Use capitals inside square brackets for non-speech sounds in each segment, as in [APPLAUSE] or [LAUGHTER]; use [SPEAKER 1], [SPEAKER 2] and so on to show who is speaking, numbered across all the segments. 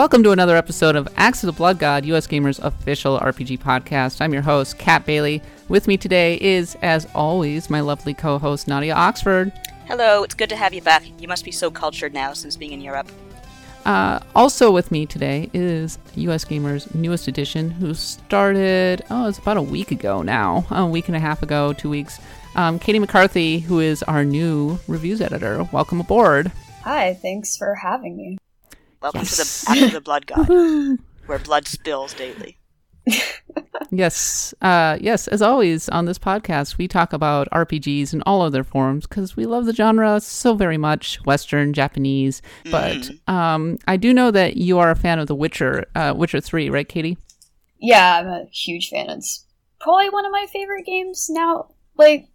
[SPEAKER 1] Welcome to another episode of Axe of the Blood God, USgamer's official RPG podcast. I'm your host, Kat Bailey. With me today is, as always, my lovely co host, Nadia Oxford.
[SPEAKER 2] Hello, it's good to have you back. You must be so cultured now since being in Europe.
[SPEAKER 1] Uh, also with me today is USgamer's newest edition, who started, oh, it's about a week ago now, a week and a half ago, two weeks. Um, Caty McCarthy, who is our new reviews editor. Welcome aboard.
[SPEAKER 3] Hi, thanks for having me.
[SPEAKER 2] Welcome
[SPEAKER 1] Yes.
[SPEAKER 2] to the Axe of the Blood God, where blood spills daily. [LAUGHS]
[SPEAKER 1] Yes, uh, yes. As always on this podcast, we talk about RPGs in all of their forms because we love the genre so very much, Western, Japanese. But
[SPEAKER 2] Mm.
[SPEAKER 1] um, I do know that you are a fan of The Witcher, uh, Witcher Three, right, Caty?
[SPEAKER 3] Yeah, I'm a huge fan. It's probably one of my favorite games now. Like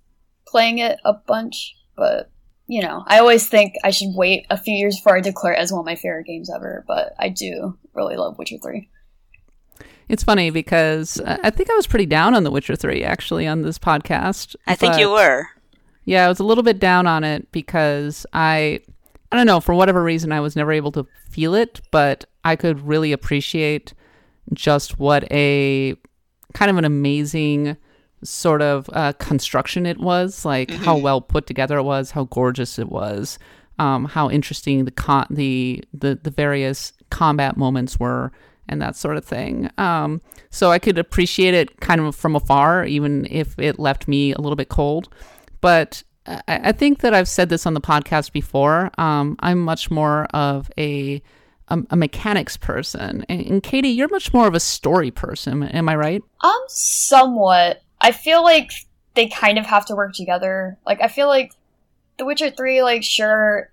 [SPEAKER 3] playing it a bunch, but you know, I always think I should wait a few years before I declare it as one of my favorite games ever. But I do really love Witcher Three.
[SPEAKER 1] It's funny because uh, I think I was pretty down on The Witcher Three actually on this podcast.
[SPEAKER 2] I think you were.
[SPEAKER 1] Yeah, I was a little bit down on it because I I don't know, for whatever reason I was never able to feel it, but I could really appreciate just what a kind of an amazing sort of uh, construction it was, like how well put together it was, how gorgeous it was, um, how interesting the con- the, the the various combat moments were and that sort of thing. Um, so I could appreciate it kind of from afar, even if it left me a little bit cold but I, I think that I've said this on the podcast before. Um, I'm much more of a a, a mechanics person, and, and Caty, you're much more of a story person. Am I right?
[SPEAKER 3] Um, somewhat. I feel like they kind of have to work together. Like I feel like The Witcher Three, like sure,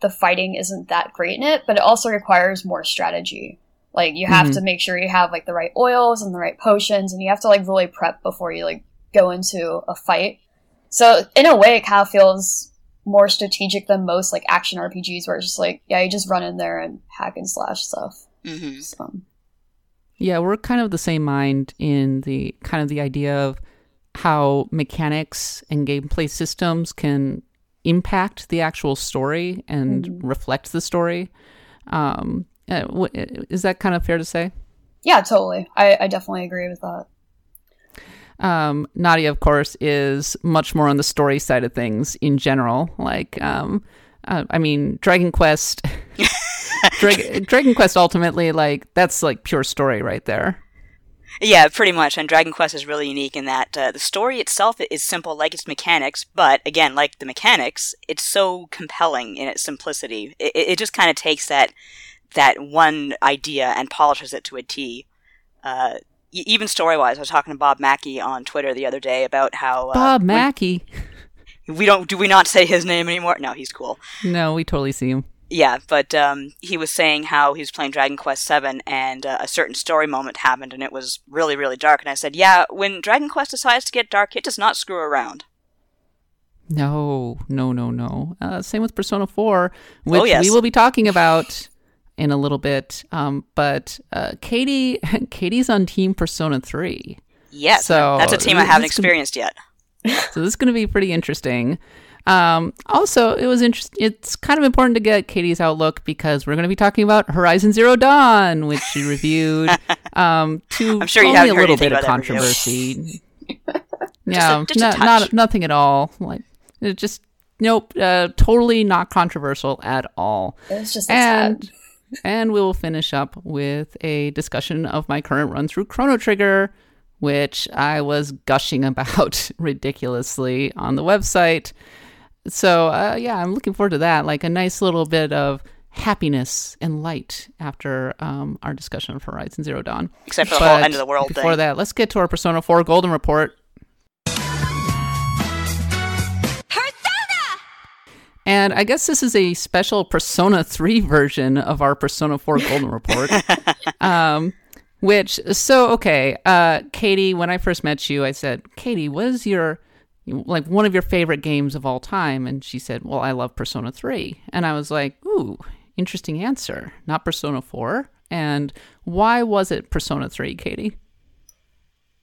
[SPEAKER 3] the fighting isn't that great in it, but it also requires more strategy. Like you have
[SPEAKER 1] Mhm.
[SPEAKER 3] to make sure you have like the right oils and the right potions, and you have to like really prep before you like go into a fight. So in a way, it kind of feels more strategic than most like action RPGs, where it's just like yeah, you just run in there and hack and slash stuff.
[SPEAKER 2] hmm
[SPEAKER 3] So
[SPEAKER 1] Yeah, we're kind of the same mind in the kind of the idea of how mechanics and gameplay systems can impact the actual story and
[SPEAKER 3] Mhm.
[SPEAKER 1] reflect the story. Um, uh, is that kind of fair to say?
[SPEAKER 3] yeah, totally. I, I definitely agree with that.
[SPEAKER 1] um, Nadia, of course, is much more on the story side of things in general. Like, um, uh, I mean, Dragon Quest, [LAUGHS] Dra- Dragon Quest ultimately, like, that's like pure story right there.
[SPEAKER 2] Yeah, pretty much. And Dragon Quest is really unique in that uh, the story itself is simple, like its mechanics, but again, like the mechanics, it's so compelling in its simplicity. It, it just kind of takes that that one idea and polishes it to a T. Uh, even story wise, I was talking to Bob Mackey on Twitter the other day about how uh,
[SPEAKER 1] Bob Mackey. [LAUGHS]
[SPEAKER 2] we don't do we not say his name anymore? No, he's cool.
[SPEAKER 1] No, we totally see him.
[SPEAKER 2] Yeah, but um, he was saying how he was playing Dragon Quest VII, and uh, a certain story moment happened, and it was really, really dark. And I said, "Yeah, when Dragon Quest decides to get dark, it does not screw around."
[SPEAKER 1] No, no, no, no. Uh, same with Persona 4, which
[SPEAKER 2] Oh, yes.
[SPEAKER 1] we will be talking about in a little bit. Um, but uh, Caty, [LAUGHS] Caty's on Team Persona 3.
[SPEAKER 2] Yes,
[SPEAKER 1] So,
[SPEAKER 2] that's a team I haven't
[SPEAKER 1] is gonna-
[SPEAKER 2] experienced yet. [LAUGHS]
[SPEAKER 1] so this is going to be pretty interesting. Um, also, it was interest- It's kind of important to get Caty's outlook because we're going to be talking about Horizon Zero Dawn, which she reviewed. [LAUGHS] um, to
[SPEAKER 2] I'm sure you
[SPEAKER 1] only
[SPEAKER 2] haven't
[SPEAKER 1] a little bit of
[SPEAKER 2] about that review.
[SPEAKER 1] controversy. [LAUGHS] yeah,
[SPEAKER 2] just a
[SPEAKER 1] not,
[SPEAKER 2] touch.
[SPEAKER 1] not nothing at all. Like it just nope, uh, totally not controversial at all.
[SPEAKER 3] It was just
[SPEAKER 1] And
[SPEAKER 3] tad.
[SPEAKER 1] and we will finish up with a discussion of my current run through Chrono Trigger, which I was gushing [LAUGHS] about ridiculously on the website. So uh, yeah, I'm looking forward to that. Like a nice little bit of happiness and light after um, our discussion of Horizon Zero Dawn.
[SPEAKER 2] Except for the whole end of the world thing.
[SPEAKER 1] before
[SPEAKER 2] thing.
[SPEAKER 1] that, let's get to our Persona 4 Golden Report. And I guess this is a special Persona 3 version of our Persona 4 Golden Report. [LAUGHS] um, which, so, okay, uh, Caty, when I first met you, I said, Caty, what is your, like, one of your favorite games of all time? And she said, well, I love Persona 3. And I was like, ooh, interesting answer. Not Persona 4. And why was it Persona 3, Caty?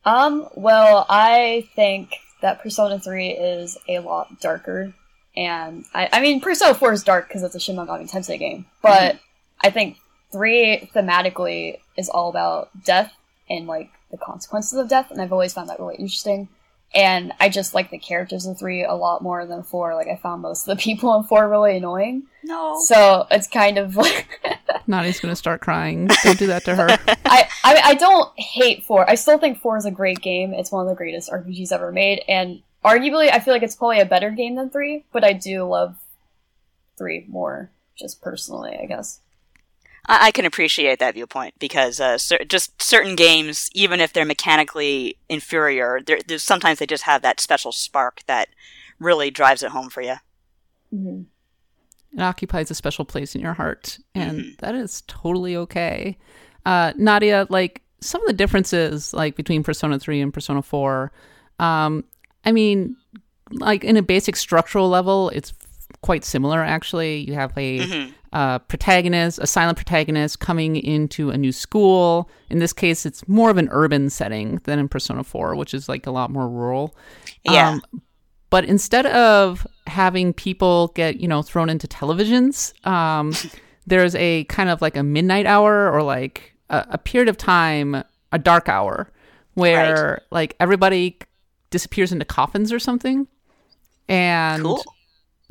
[SPEAKER 3] Um, well, I think that Persona 3 is a lot darker. And I, I mean, Persona 4 is dark because it's a Shin Megami Tensei game. But I think three thematically is all about death and like the consequences of death, and I've always found that really interesting. And I just like the characters in three a lot more than four. Like I found most of the [LAUGHS] people in four really annoying.
[SPEAKER 2] No.
[SPEAKER 3] So it's kind of like [LAUGHS]
[SPEAKER 1] Nadia's gonna start crying. Don't do that to her. [LAUGHS]
[SPEAKER 3] I, I I don't hate four. I still think four is a great game. It's one of the greatest RPGs ever made, and arguably I feel like it's probably a better game than three. But I do love three more, just personally, I guess.
[SPEAKER 2] I, I can appreciate that viewpoint because uh, cer- just certain games, even if they're mechanically inferior, there- there's sometimes they just have that special spark that really drives it home for you.
[SPEAKER 3] hmm
[SPEAKER 1] It occupies a special place in your heart, and
[SPEAKER 2] Mhm.
[SPEAKER 1] that is totally okay. Uh, Nadia, like some of the differences, like between Persona Three and Persona Four. Um, I mean, like in a basic structural level, it's quite similar. Actually, you have a
[SPEAKER 2] Mhm.
[SPEAKER 1] uh, protagonist, a silent protagonist, coming into a new school. In this case, it's more of an urban setting than in Persona 4, which is like a lot more rural.
[SPEAKER 2] Yeah.
[SPEAKER 1] Um, but instead of having people get, you know, thrown into televisions, um, [LAUGHS] there's a kind of like a midnight hour or like a, a period of time, a dark hour, where like everybody disappears into coffins or something. And
[SPEAKER 2] Cool.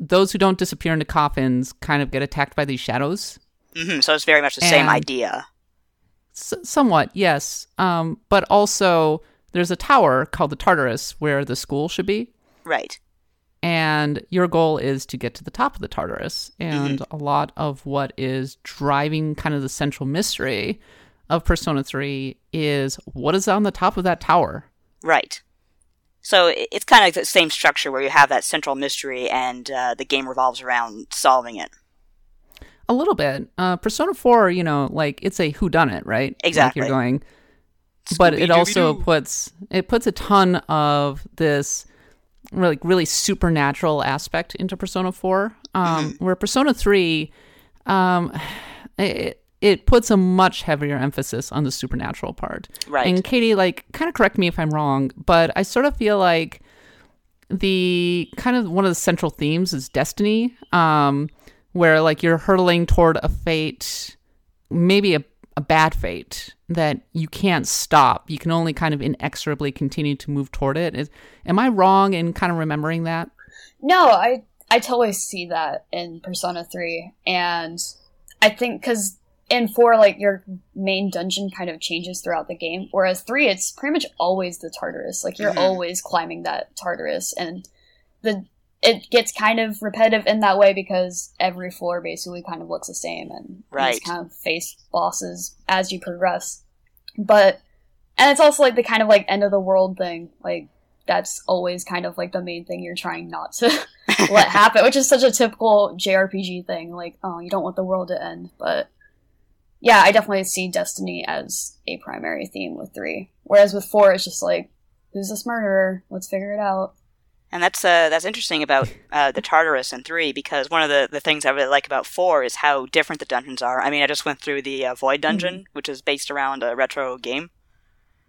[SPEAKER 1] Those who don't disappear into coffins kind of get attacked by these shadows.
[SPEAKER 2] hmm So it's very much the same idea.
[SPEAKER 1] S- somewhat, yes. Um, but also, there's a tower called the Tartarus where the school should be.
[SPEAKER 2] Right.
[SPEAKER 1] And your goal is to get to the top of the Tartarus. And a lot of what is driving kind of the central mystery of Persona 3 is what is on the top of that tower?
[SPEAKER 2] Right. So it's kind of like the same structure where you have that central mystery and uh, the game revolves around solving it.
[SPEAKER 1] A little bit. Uh, Persona 4, you know, like it's a whodunit, right?
[SPEAKER 2] Exactly.
[SPEAKER 1] Like you're going, but it also puts it puts a ton of this really really supernatural aspect into Persona 4 um
[SPEAKER 2] Mm-hmm.
[SPEAKER 1] where Persona 3 um [SIGHS] it, it puts a much heavier emphasis on the supernatural part.
[SPEAKER 2] Right.
[SPEAKER 1] And Caty like kind of correct me if I'm wrong, but I sort of feel like the kind of one of the central themes is destiny um where like you're hurtling toward a fate maybe a, a bad fate that you can't stop you can only kind of inexorably continue to move toward it is am i wrong in kind of remembering that
[SPEAKER 3] No, I I totally see that in Persona 3 and I think cuz in 4 like your main dungeon kind of changes throughout the game whereas 3 it's pretty much always the Tartarus. Like you're
[SPEAKER 2] Mhm.
[SPEAKER 3] always climbing that Tartarus and the it gets kind of repetitive in that way because every floor basically kind of looks the same and you
[SPEAKER 2] Right.
[SPEAKER 3] just kind of face bosses as you progress. But and it's also like the kind of like end of the world thing. Like that's always kind of like the main thing you're trying not to [LAUGHS] let happen, which is such a typical JRPG thing. Like, oh, you don't want the world to end. But yeah, I definitely see Destiny as a primary theme with three. Whereas with four, it's just like, who's this murderer? Let's figure it out.
[SPEAKER 2] And that's uh, that's interesting about uh, the Tartarus in three because one of the, the things I really like about four is how different the dungeons are. I mean, I just went through the uh, Void Dungeon, which is based around a retro game,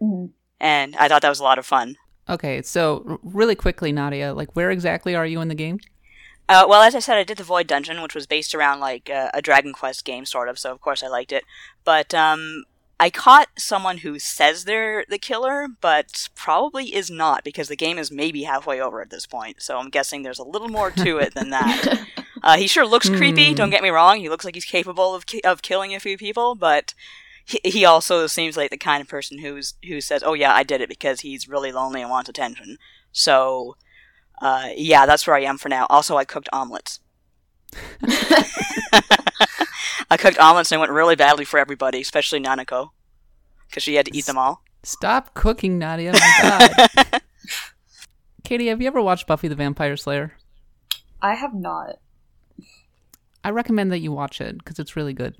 [SPEAKER 3] Mhm.
[SPEAKER 2] and I thought that was a lot of fun.
[SPEAKER 1] okay so really quickly nadia like where exactly are you in the game
[SPEAKER 2] Uh, well, as I said, I did the Void Dungeon, which was based around like uh, a Dragon Quest game, sort of. So of course I liked it. But um, I caught someone who says they're the killer, but probably is not because the game is maybe halfway over at this point. So I'm guessing there's a little more to it than that. [LAUGHS] Uh, he sure looks creepy.
[SPEAKER 1] Hmm.
[SPEAKER 2] Don't get me wrong. He looks like he's capable of ki- of killing a few people, but he, he also seems like the kind of person who's who says, "Oh yeah, I did it," because he's really lonely and wants attention. So, uh, yeah, that's where I am for now. Also, I cooked omelets. [LAUGHS] I cooked omelets and it went really badly for everybody, especially Nanako, because she had to eat them all.
[SPEAKER 1] stop cooking nadia my god [LAUGHS] caty have you ever watched buffy the vampire slayer
[SPEAKER 3] I have not.
[SPEAKER 1] I recommend that you watch it because it's really good.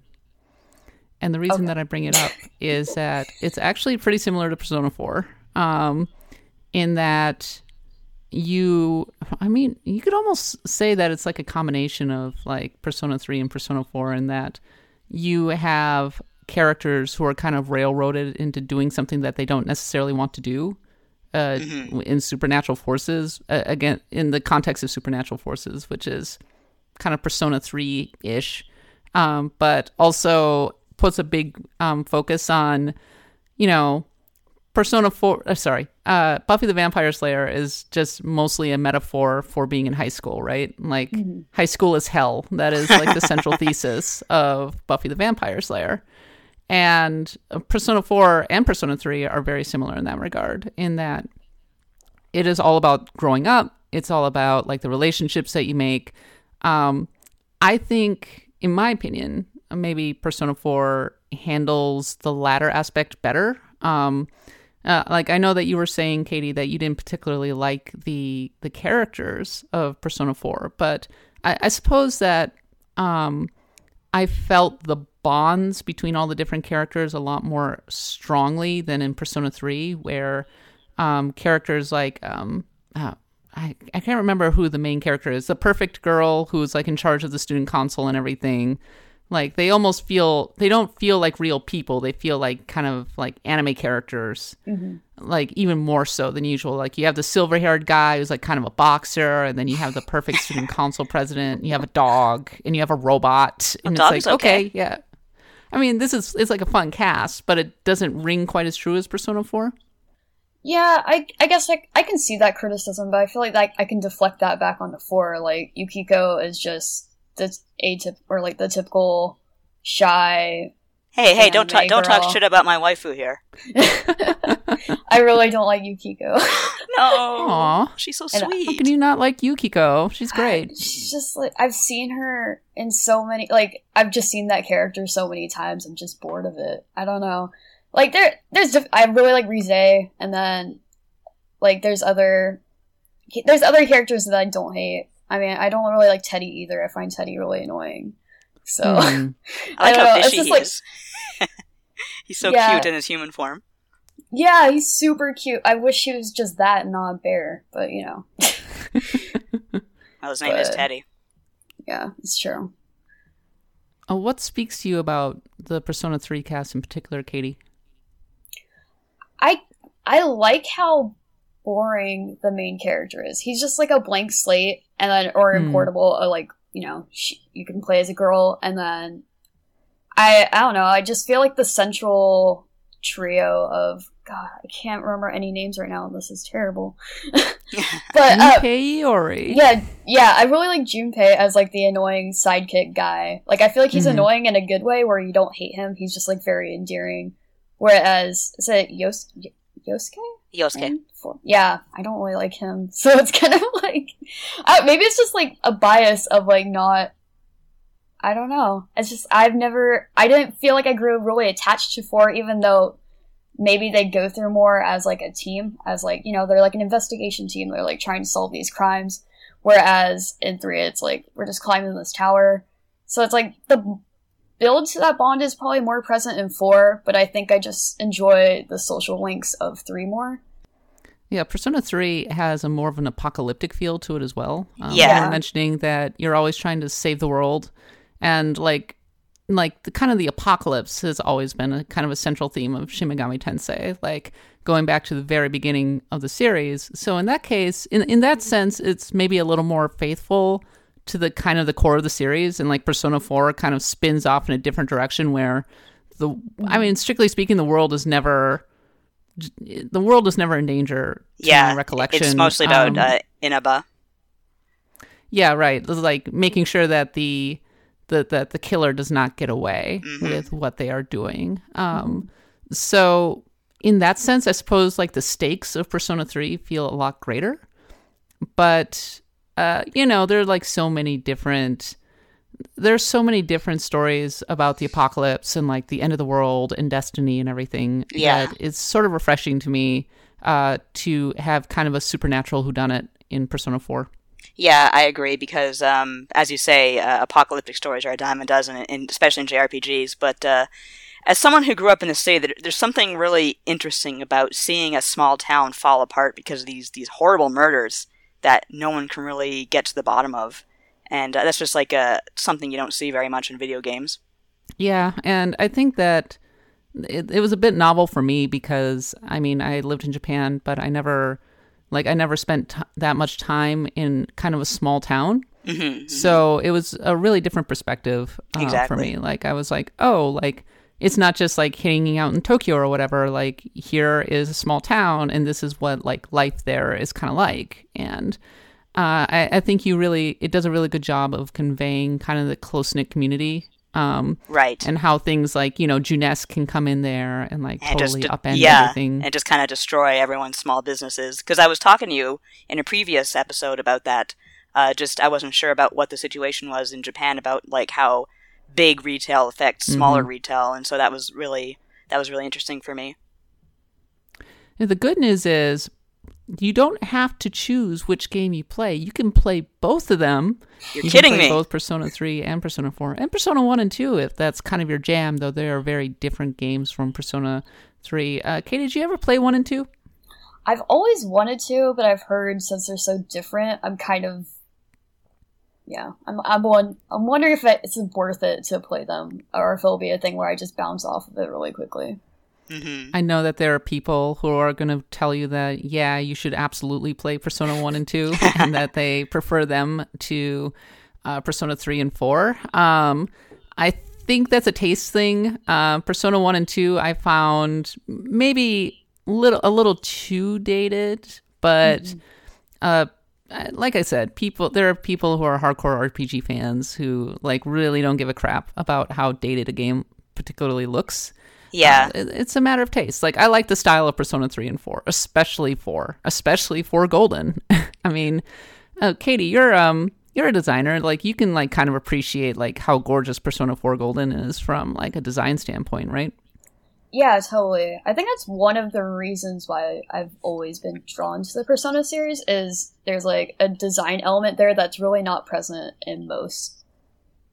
[SPEAKER 1] And the reason
[SPEAKER 3] Okay.
[SPEAKER 1] that I bring it up is that it's actually pretty similar to Persona 4 um, in that you, I mean, you could almost say that it's like a combination of like Persona 3 and Persona 4 in that you have characters who are kind of railroaded into doing something that they don't necessarily want to do. Uh, in supernatural forces, uh, again, in the context of supernatural forces, which is kind of Persona 3 ish, um, but also puts a big um, focus on, you know, Persona 4, uh, sorry, uh, Buffy the Vampire Slayer is just mostly a metaphor for being in high school, right? Like, high school is hell. That is like the central [LAUGHS] thesis of Buffy the Vampire Slayer. And Persona 4 and Persona 3 are very similar in that regard, in that it is all about growing up. It's all about like the relationships that you make. Um, I think, in my opinion, maybe Persona 4 handles the latter aspect better. Um, uh, like I know that you were saying, Caty, that you didn't particularly like the the characters of Persona 4, but I, I suppose that um, I felt the bonds between all the different characters a lot more strongly than in Persona 3, where um, characters like um, uh, I, I can't remember who the main character is, the perfect girl who's like in charge of the student council and everything. Like they almost feel they don't feel like real people. They feel like kind of like anime characters. Mm-hmm. Like even more so than usual. Like you have the silver haired guy who's like kind of a boxer, and then you have the perfect [LAUGHS] student council president, and you have a dog, and you have a robot. And it's
[SPEAKER 2] dog's
[SPEAKER 1] like,
[SPEAKER 2] okay.
[SPEAKER 1] okay, yeah. I mean, this is it's like a fun cast, but it doesn't ring quite as true as Persona 4.
[SPEAKER 3] Yeah, I I guess I, I can see that criticism, but I feel like that I can deflect that back onto four. Like Yukiko is just the atyp or like the typical shy.
[SPEAKER 2] Hey, hey, don't talk, don't talk shit about my waifu here. [LAUGHS]
[SPEAKER 3] I really don't like Yukiko. [LAUGHS]
[SPEAKER 2] No,
[SPEAKER 1] Aw.
[SPEAKER 2] she's so
[SPEAKER 3] And
[SPEAKER 1] How
[SPEAKER 2] sweet.
[SPEAKER 1] can you not like Yukiko? She's great.
[SPEAKER 3] She's just like I've seen her in so many like I've just seen that character so many times. I'm just bored of it. I don't know. Like there, there's diff- I really like Rise, and then like there's other there's other characters that I don't hate. I mean, I don't really like Teddy either. I find Teddy really annoying. So
[SPEAKER 1] Hmm. [LAUGHS]
[SPEAKER 2] I like
[SPEAKER 3] I don't
[SPEAKER 2] how
[SPEAKER 3] know, it's
[SPEAKER 2] fishy
[SPEAKER 3] just
[SPEAKER 2] he
[SPEAKER 3] like-
[SPEAKER 2] is. [LAUGHS] He's so
[SPEAKER 3] Yeah.
[SPEAKER 2] cute in his human form.
[SPEAKER 3] yeah, he's super cute. I wish he was just that and not a bear, but you know, [LAUGHS]
[SPEAKER 2] Oh, his name is Teddy.
[SPEAKER 3] yeah, it's true.
[SPEAKER 1] Uh, what speaks to you about the Persona 3 cast in particular, Caty?
[SPEAKER 3] I I like how boring the main character is. He's just like a blank slate, and then or in
[SPEAKER 1] Hmm.
[SPEAKER 3] portable, or like you know, sh you can play as a girl, and then I I don't know. I just feel like the central trio of God, I can't remember any names right now, and this is terrible. [LAUGHS] but uh,
[SPEAKER 1] Junpei Iori.
[SPEAKER 3] yeah, yeah, I really like Junpei as like the annoying sidekick guy. Like I feel like he's
[SPEAKER 1] Mhm.
[SPEAKER 3] annoying in a good way where you don't hate him. He's just like very endearing. Whereas is it Yos- y- Yosuke?
[SPEAKER 2] Yosuke.
[SPEAKER 3] Yeah, I don't really like him. [LAUGHS] So it's kind of like maybe it's just like a bias of like not I don't know. It's just I've never I didn't feel like I grew really attached to 4 even though maybe they go through more as like a team as like, you know, they're like an investigation team. They're like trying to solve these crimes whereas in 3 it's like we're just climbing this tower. So it's like the build to that bond is probably more present in 4, but I think I just enjoy the social links of 3 more.
[SPEAKER 1] Yeah, Persona 3 has a more of an apocalyptic feel to it as well. Um,
[SPEAKER 2] Yeah.
[SPEAKER 1] You were mentioning that you're always trying to save the world. And like, like the kind of the apocalypse has always been a kind of a central theme of Shin Megami Tensei, like going back to the very beginning of the series. So in that case, in in that sense, it's maybe a little more faithful to the kind of the core of the series, and like Persona Four kind of spins off in a different direction where the I mean, strictly speaking, the world is never the world is never in danger. To
[SPEAKER 2] Yeah,
[SPEAKER 1] recollection.
[SPEAKER 2] It's mostly about
[SPEAKER 1] Um,
[SPEAKER 2] uh, Inaba.
[SPEAKER 1] yeah, right. Like making sure that the the that the killer does not get away
[SPEAKER 2] Mhm.
[SPEAKER 1] with what they are doing. Um, so in that sense, I suppose like the stakes of Persona Three feel a lot greater. But uh, you know, there are like so many different. There's so many different stories about the apocalypse and like the end of the world and destiny and everything.
[SPEAKER 2] Yeah.
[SPEAKER 1] it's sort of refreshing to me uh, to have kind of a supernatural whodunit in Persona Four.
[SPEAKER 2] Yeah, I agree because, um, as you say, uh, apocalyptic stories are a dime a dozen, in, especially in JRPGs. But uh, as someone who grew up in the city, there, there's something really interesting about seeing a small town fall apart because of these these horrible murders that no one can really get to the bottom of, and uh, that's just like uh, something you don't see very much in video games.
[SPEAKER 1] Yeah, and I think that it, it was a bit novel for me because I mean I lived in Japan, but I never like I never spent t- that much time in kind of a small town.
[SPEAKER 2] hmm
[SPEAKER 1] So it was a really different perspective uh, for me. Like I was like, oh, like it's not just like hanging out in Tokyo or whatever. Like here is a small town, and this is what like life there is kind of like. And uh, I, I think you really it does a really good job of conveying kind of the close knit community. Um,
[SPEAKER 2] right.
[SPEAKER 1] And how things like you know Junes can come in there and like
[SPEAKER 2] And just
[SPEAKER 1] totally
[SPEAKER 2] de-
[SPEAKER 1] upend
[SPEAKER 2] yeah,
[SPEAKER 1] everything.
[SPEAKER 2] and just kind of destroy everyone's small businesses. Because I was talking to you in a previous episode about that. Uh, just I wasn't sure about what the situation was in Japan about like how big retail affects smaller retail, and so that was really that was really interesting for me.
[SPEAKER 1] And the good news is you don't have to choose which game you play. You can play both of them.
[SPEAKER 2] You're
[SPEAKER 1] you
[SPEAKER 2] kidding
[SPEAKER 1] can play
[SPEAKER 2] me.
[SPEAKER 1] Both Persona 3 and Persona 4 and Persona 1 and 2 if that's kind of your jam, though they are very different games from Persona 3. Uh, Caty, did you ever play 1 and 2?
[SPEAKER 3] I've always wanted to, but I've heard since they're so different, I'm kind of yeah. I'm I'm one. I'm wondering if it's worth it to play them, or if it'll be a thing where I just bounce off of it really quickly.
[SPEAKER 2] hmm
[SPEAKER 1] I know that there are people who are going to tell you that, yeah, you should absolutely play Persona 1 and 2, [LAUGHS] and that they prefer them to uh, Persona 3 and 4. Um, I think that's a taste thing. Uh, Persona 1 and 2, I found maybe little a little too dated, but uh, like I said, people there are people who are hardcore RPG fans who like really don't give a crap about how dated a game particularly looks.
[SPEAKER 2] Yeah,
[SPEAKER 1] Uh, it- it's a matter of taste. Like I like the style of Persona 3 and 4, especially 4, especially for Golden. [LAUGHS] I mean, uh, Caty, you're um you're a designer. Like you can like kind of appreciate like how gorgeous Persona 4 Golden is from like a design standpoint, right?
[SPEAKER 3] Yeah, totally. I think that's one of the reasons why I've always been drawn to the Persona series is there's like a design element there that's really not present in most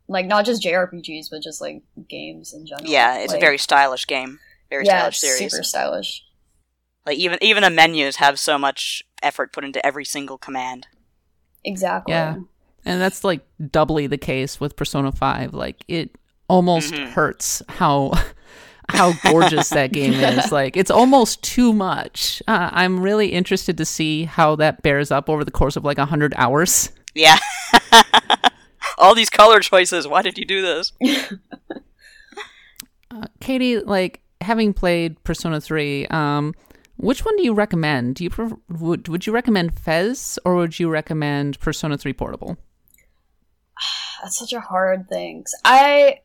[SPEAKER 3] like not just JRPGs but just like games in general.
[SPEAKER 2] yeah, it's a very stylish game, very
[SPEAKER 3] yeah,
[SPEAKER 2] stylish
[SPEAKER 3] it's
[SPEAKER 2] series.
[SPEAKER 3] super stylish.
[SPEAKER 2] Like even even the menus have so much effort put into every single command.
[SPEAKER 3] Exactly.
[SPEAKER 1] Yeah. And that's like doubly the case with Persona 5. Like it almost
[SPEAKER 2] Mhm.
[SPEAKER 1] hurts how [LAUGHS] how gorgeous that game is. [LAUGHS] Like it's almost too much. Uh, I'm really interested to see how that bears up over the course of like 100 hours.
[SPEAKER 2] Yeah. [LAUGHS] All these color choices. Why did you do this? [LAUGHS]
[SPEAKER 1] Uh, Caty, like having played Persona 3, um which one do you recommend? Do you pref- would would you recommend FES or would you recommend Persona 3 Portable? [SIGHS]
[SPEAKER 3] That's such a hard thing. I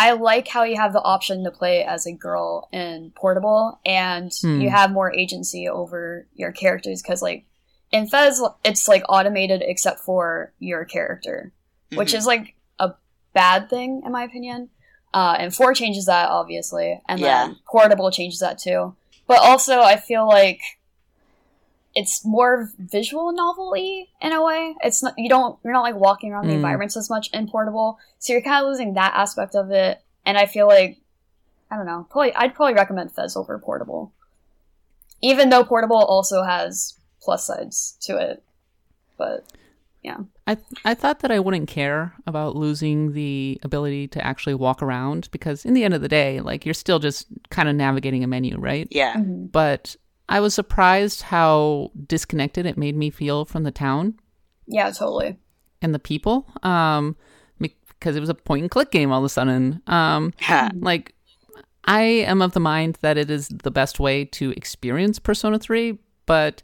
[SPEAKER 3] I like how you have the option to play as a girl in portable, and
[SPEAKER 1] Hmm.
[SPEAKER 3] you have more agency over your characters. Because like in FES, it's like automated except for your character, which
[SPEAKER 2] Mhm.
[SPEAKER 3] is like a bad thing in my opinion. Uh, and four changes that obviously, and
[SPEAKER 2] Yeah.
[SPEAKER 3] then portable changes that too. But also, I feel like it's more visual novelty in a way. It's not you don't you're not like walking around the
[SPEAKER 1] Mm.
[SPEAKER 3] environments as much in portable, so you're kind of losing that aspect of it. And I feel like I don't know. Probably I'd probably recommend FES over portable, even though portable also has plus sides to it. But yeah,
[SPEAKER 1] I I thought that I wouldn't care about losing the ability to actually walk around because in the end of the day, like you're still just kind of navigating a menu, right?
[SPEAKER 2] Yeah.
[SPEAKER 3] mhm.
[SPEAKER 1] But I was surprised how disconnected it made me feel from the town
[SPEAKER 3] yeah, totally.
[SPEAKER 1] and the people. Um, because it was a point and click game all of a sudden. Um, [LAUGHS] like I am of the mind that it is the best way to experience Persona 3, but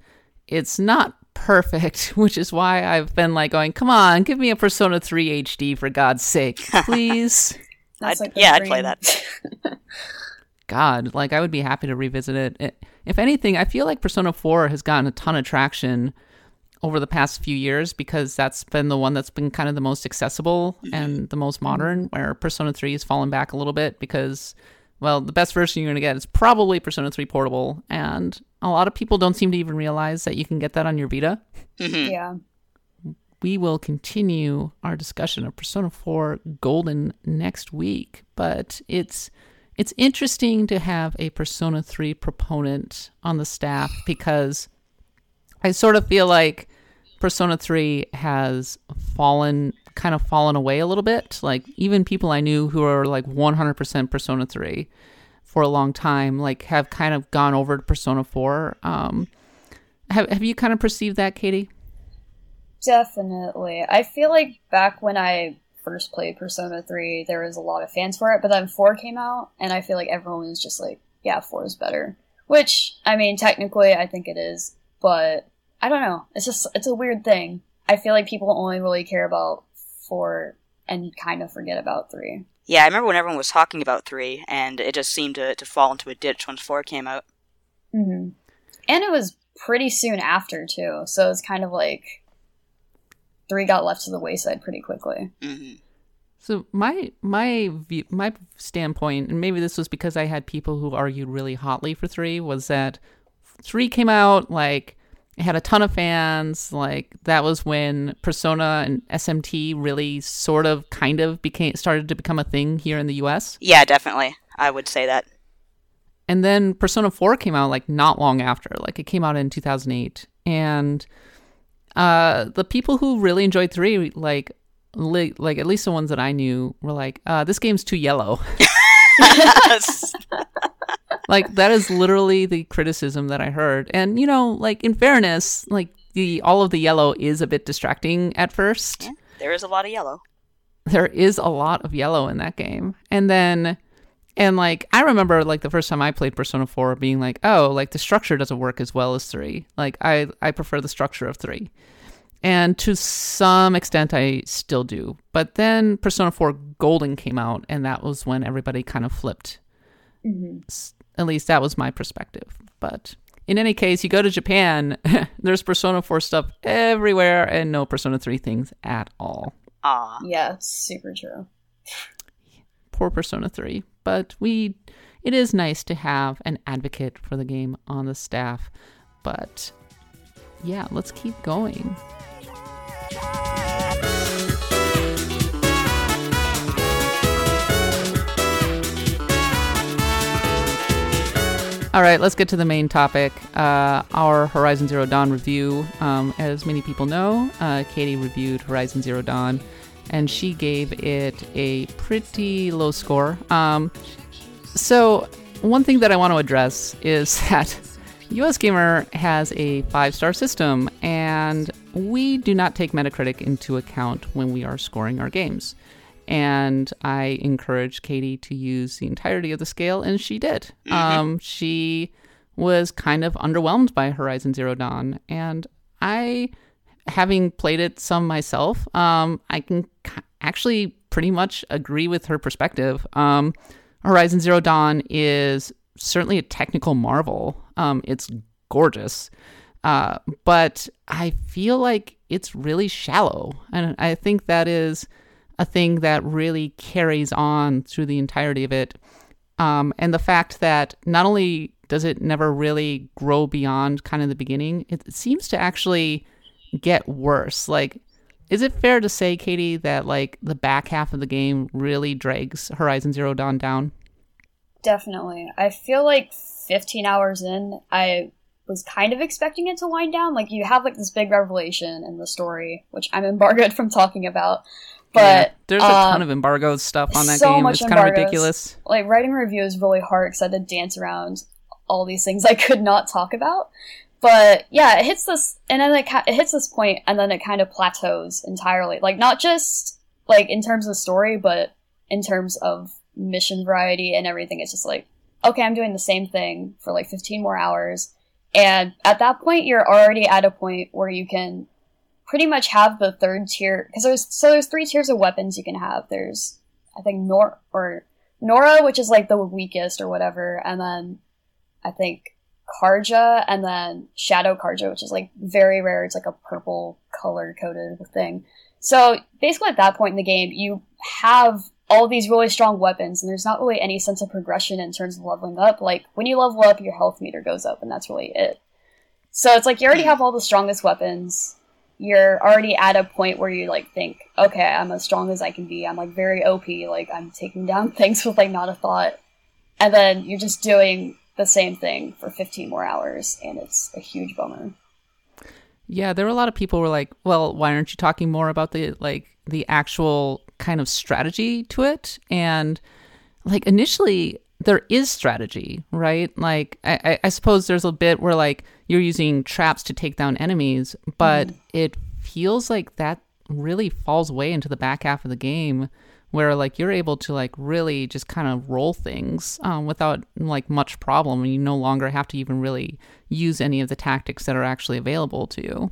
[SPEAKER 1] it's not perfect, [LAUGHS] which is why I've been like going, "Come on, give me a Persona 3 HD for God's sake, [LAUGHS] please."
[SPEAKER 2] I'd-
[SPEAKER 3] like the
[SPEAKER 2] yeah, I'd play that.
[SPEAKER 1] God, like I would be happy to revisit it. it. If anything, I feel like Persona 4 has gotten a ton of traction over the past few years because that's been the one that's been kind of the most accessible and the most modern, where Persona 3 has fallen back a little bit because, well, the best version you're going to get is probably Persona 3 Portable. And a lot of people don't seem to even realize that you can get that on your Vita.
[SPEAKER 2] Mhm.
[SPEAKER 3] yeah.
[SPEAKER 1] we will continue our discussion of Persona 4 Golden next week, but it's it's interesting to have a Persona 3 proponent on the staff because I sort of feel like Persona 3 has fallen kind of fallen away a little bit. Like even people I knew who are like 100% Persona 3 for a long time like have kind of gone over to Persona 4. Um have have you kind of perceived that, Caty?
[SPEAKER 3] Definitely. I feel like back when I first played Persona 3, there was a lot of fans for it, but then 4 came out, and I feel like everyone was just like, yeah, 4 is better. Which, I mean, technically, I think it is, but I don't know. It's just, it's a weird thing. I feel like people only really care about 4 and kind of forget about 3.
[SPEAKER 2] Yeah, I remember when everyone was talking about 3, and it just seemed to, to fall into a ditch once 4 came out.
[SPEAKER 3] Mm-hmm. And it was pretty soon after, too, so it's kind of like three got left to the wayside pretty quickly.
[SPEAKER 2] hmm
[SPEAKER 1] So my my view, my standpoint, and maybe this was because I had people who argued really hotly for three, was that three came out like it had a ton of fans. Like that was when Persona and SMT really sort of kind of became started to become a thing here in the U.S.
[SPEAKER 2] Yeah, definitely. I would say that.
[SPEAKER 1] And then Persona 4 came out like not long after. Like it came out in 2008. And uh the people who really enjoyed 3 like li- like at least the ones that I knew were like, uh this game's too yellow. [LAUGHS] like that is literally the criticism that I heard. And you know, like in fairness, like the all of the yellow is a bit distracting at first.
[SPEAKER 2] Yeah, there is a lot of yellow.
[SPEAKER 1] There is a lot of yellow in that game. And then and like I remember like the first time I played Persona 4 being like, "Oh, like the structure doesn't work as well as 3." Like I I prefer the structure of 3. And to some extent I still do. But then Persona 4 Golden came out and that was when everybody kind of flipped
[SPEAKER 3] Mm-hmm.
[SPEAKER 1] at least that was my perspective. But in any case, you go to Japan, [LAUGHS] there's Persona 4 stuff everywhere and no Persona 3 things at all.
[SPEAKER 2] Ah.
[SPEAKER 3] Yeah, super true.
[SPEAKER 1] Poor Persona 3. But we it is nice to have an advocate for the game on the staff. But yeah, let's keep going. All right, let's get to the main topic. Uh, our Horizon Zero Dawn review. Um, as many people know, uh, Caty reviewed Horizon Zero Dawn, and she gave it a pretty low score. Um, so, one thing that I want to address is [LAUGHS] that USgamer has a five star system, and we do not take Metacritic into account when we are scoring our games. And I encouraged Caty to use the entirety of the scale, and she did. Um, she was kind of underwhelmed by Horizon Zero Dawn, and I, having played it some myself, um, I can actually pretty much agree with her perspective. Um, Horizon Zero Dawn is certainly a technical marvel. Um, it's gorgeous, uh, but I feel like it's really shallow, and I think that is a thing that really carries on through the entirety of it. Um, and the fact that not only does it never really grow beyond kind of the beginning, it seems to actually get worse. Like, is it fair to say, Caty, that like the back half of the game really drags Horizon Zero Dawn down?
[SPEAKER 3] Definitely. I feel like 15 hours in, I was kind of expecting it to wind down. Like, you have like this big revelation in the story, which I'm embargoed from talking about. But
[SPEAKER 1] Yeah. there's a
[SPEAKER 3] uh,
[SPEAKER 1] ton of embargo stuff on that
[SPEAKER 3] so
[SPEAKER 1] game.
[SPEAKER 3] much
[SPEAKER 1] It's kind of
[SPEAKER 3] embargoes.
[SPEAKER 1] ridiculous.
[SPEAKER 3] like writing a review is really hard because I had to dance around all these things I could not talk about. But yeah, it hits this, and then it, it hits this point, and then it kind of plateaus entirely. Like not just like in terms of story, but in terms of mission variety and everything. It's just like, okay, I'm doing the same thing for like 15 more hours, and at that point, you're already at a point where you can pretty much have the third tier because there's so there's three tiers of weapons you can have. There's I think Nor or Nora, which is like the weakest or whatever, and then I think Carja, and then Shadow Carja, which is like very rare. It's like a purple color coded thing. So basically, at that point in the game, you have all these really strong weapons, and there's not really any sense of progression in terms of leveling up. Like when you level up, your health meter goes up, and that's really it. So it's like you already have all the strongest weapons. You're already at a point where you like think, okay, I'm as strong as I can be. I'm like very OP. Like I'm taking down [LAUGHS] things with like not a thought, and then you're just doing the same thing for 15 more hours, and it's a huge bummer.
[SPEAKER 1] Yeah, there were a lot of people who were like, "Well, why aren't you talking more about the like the actual kind of strategy to it?" And like initially, there is strategy, right? Like I, I- I suppose there's a bit where like you're using traps to take down enemies, but mm. it feels like that really falls way into the back half of the game where like you're able to like really just kind of roll things um, without like much problem and you no longer have to even really use any of the tactics that are actually available to you.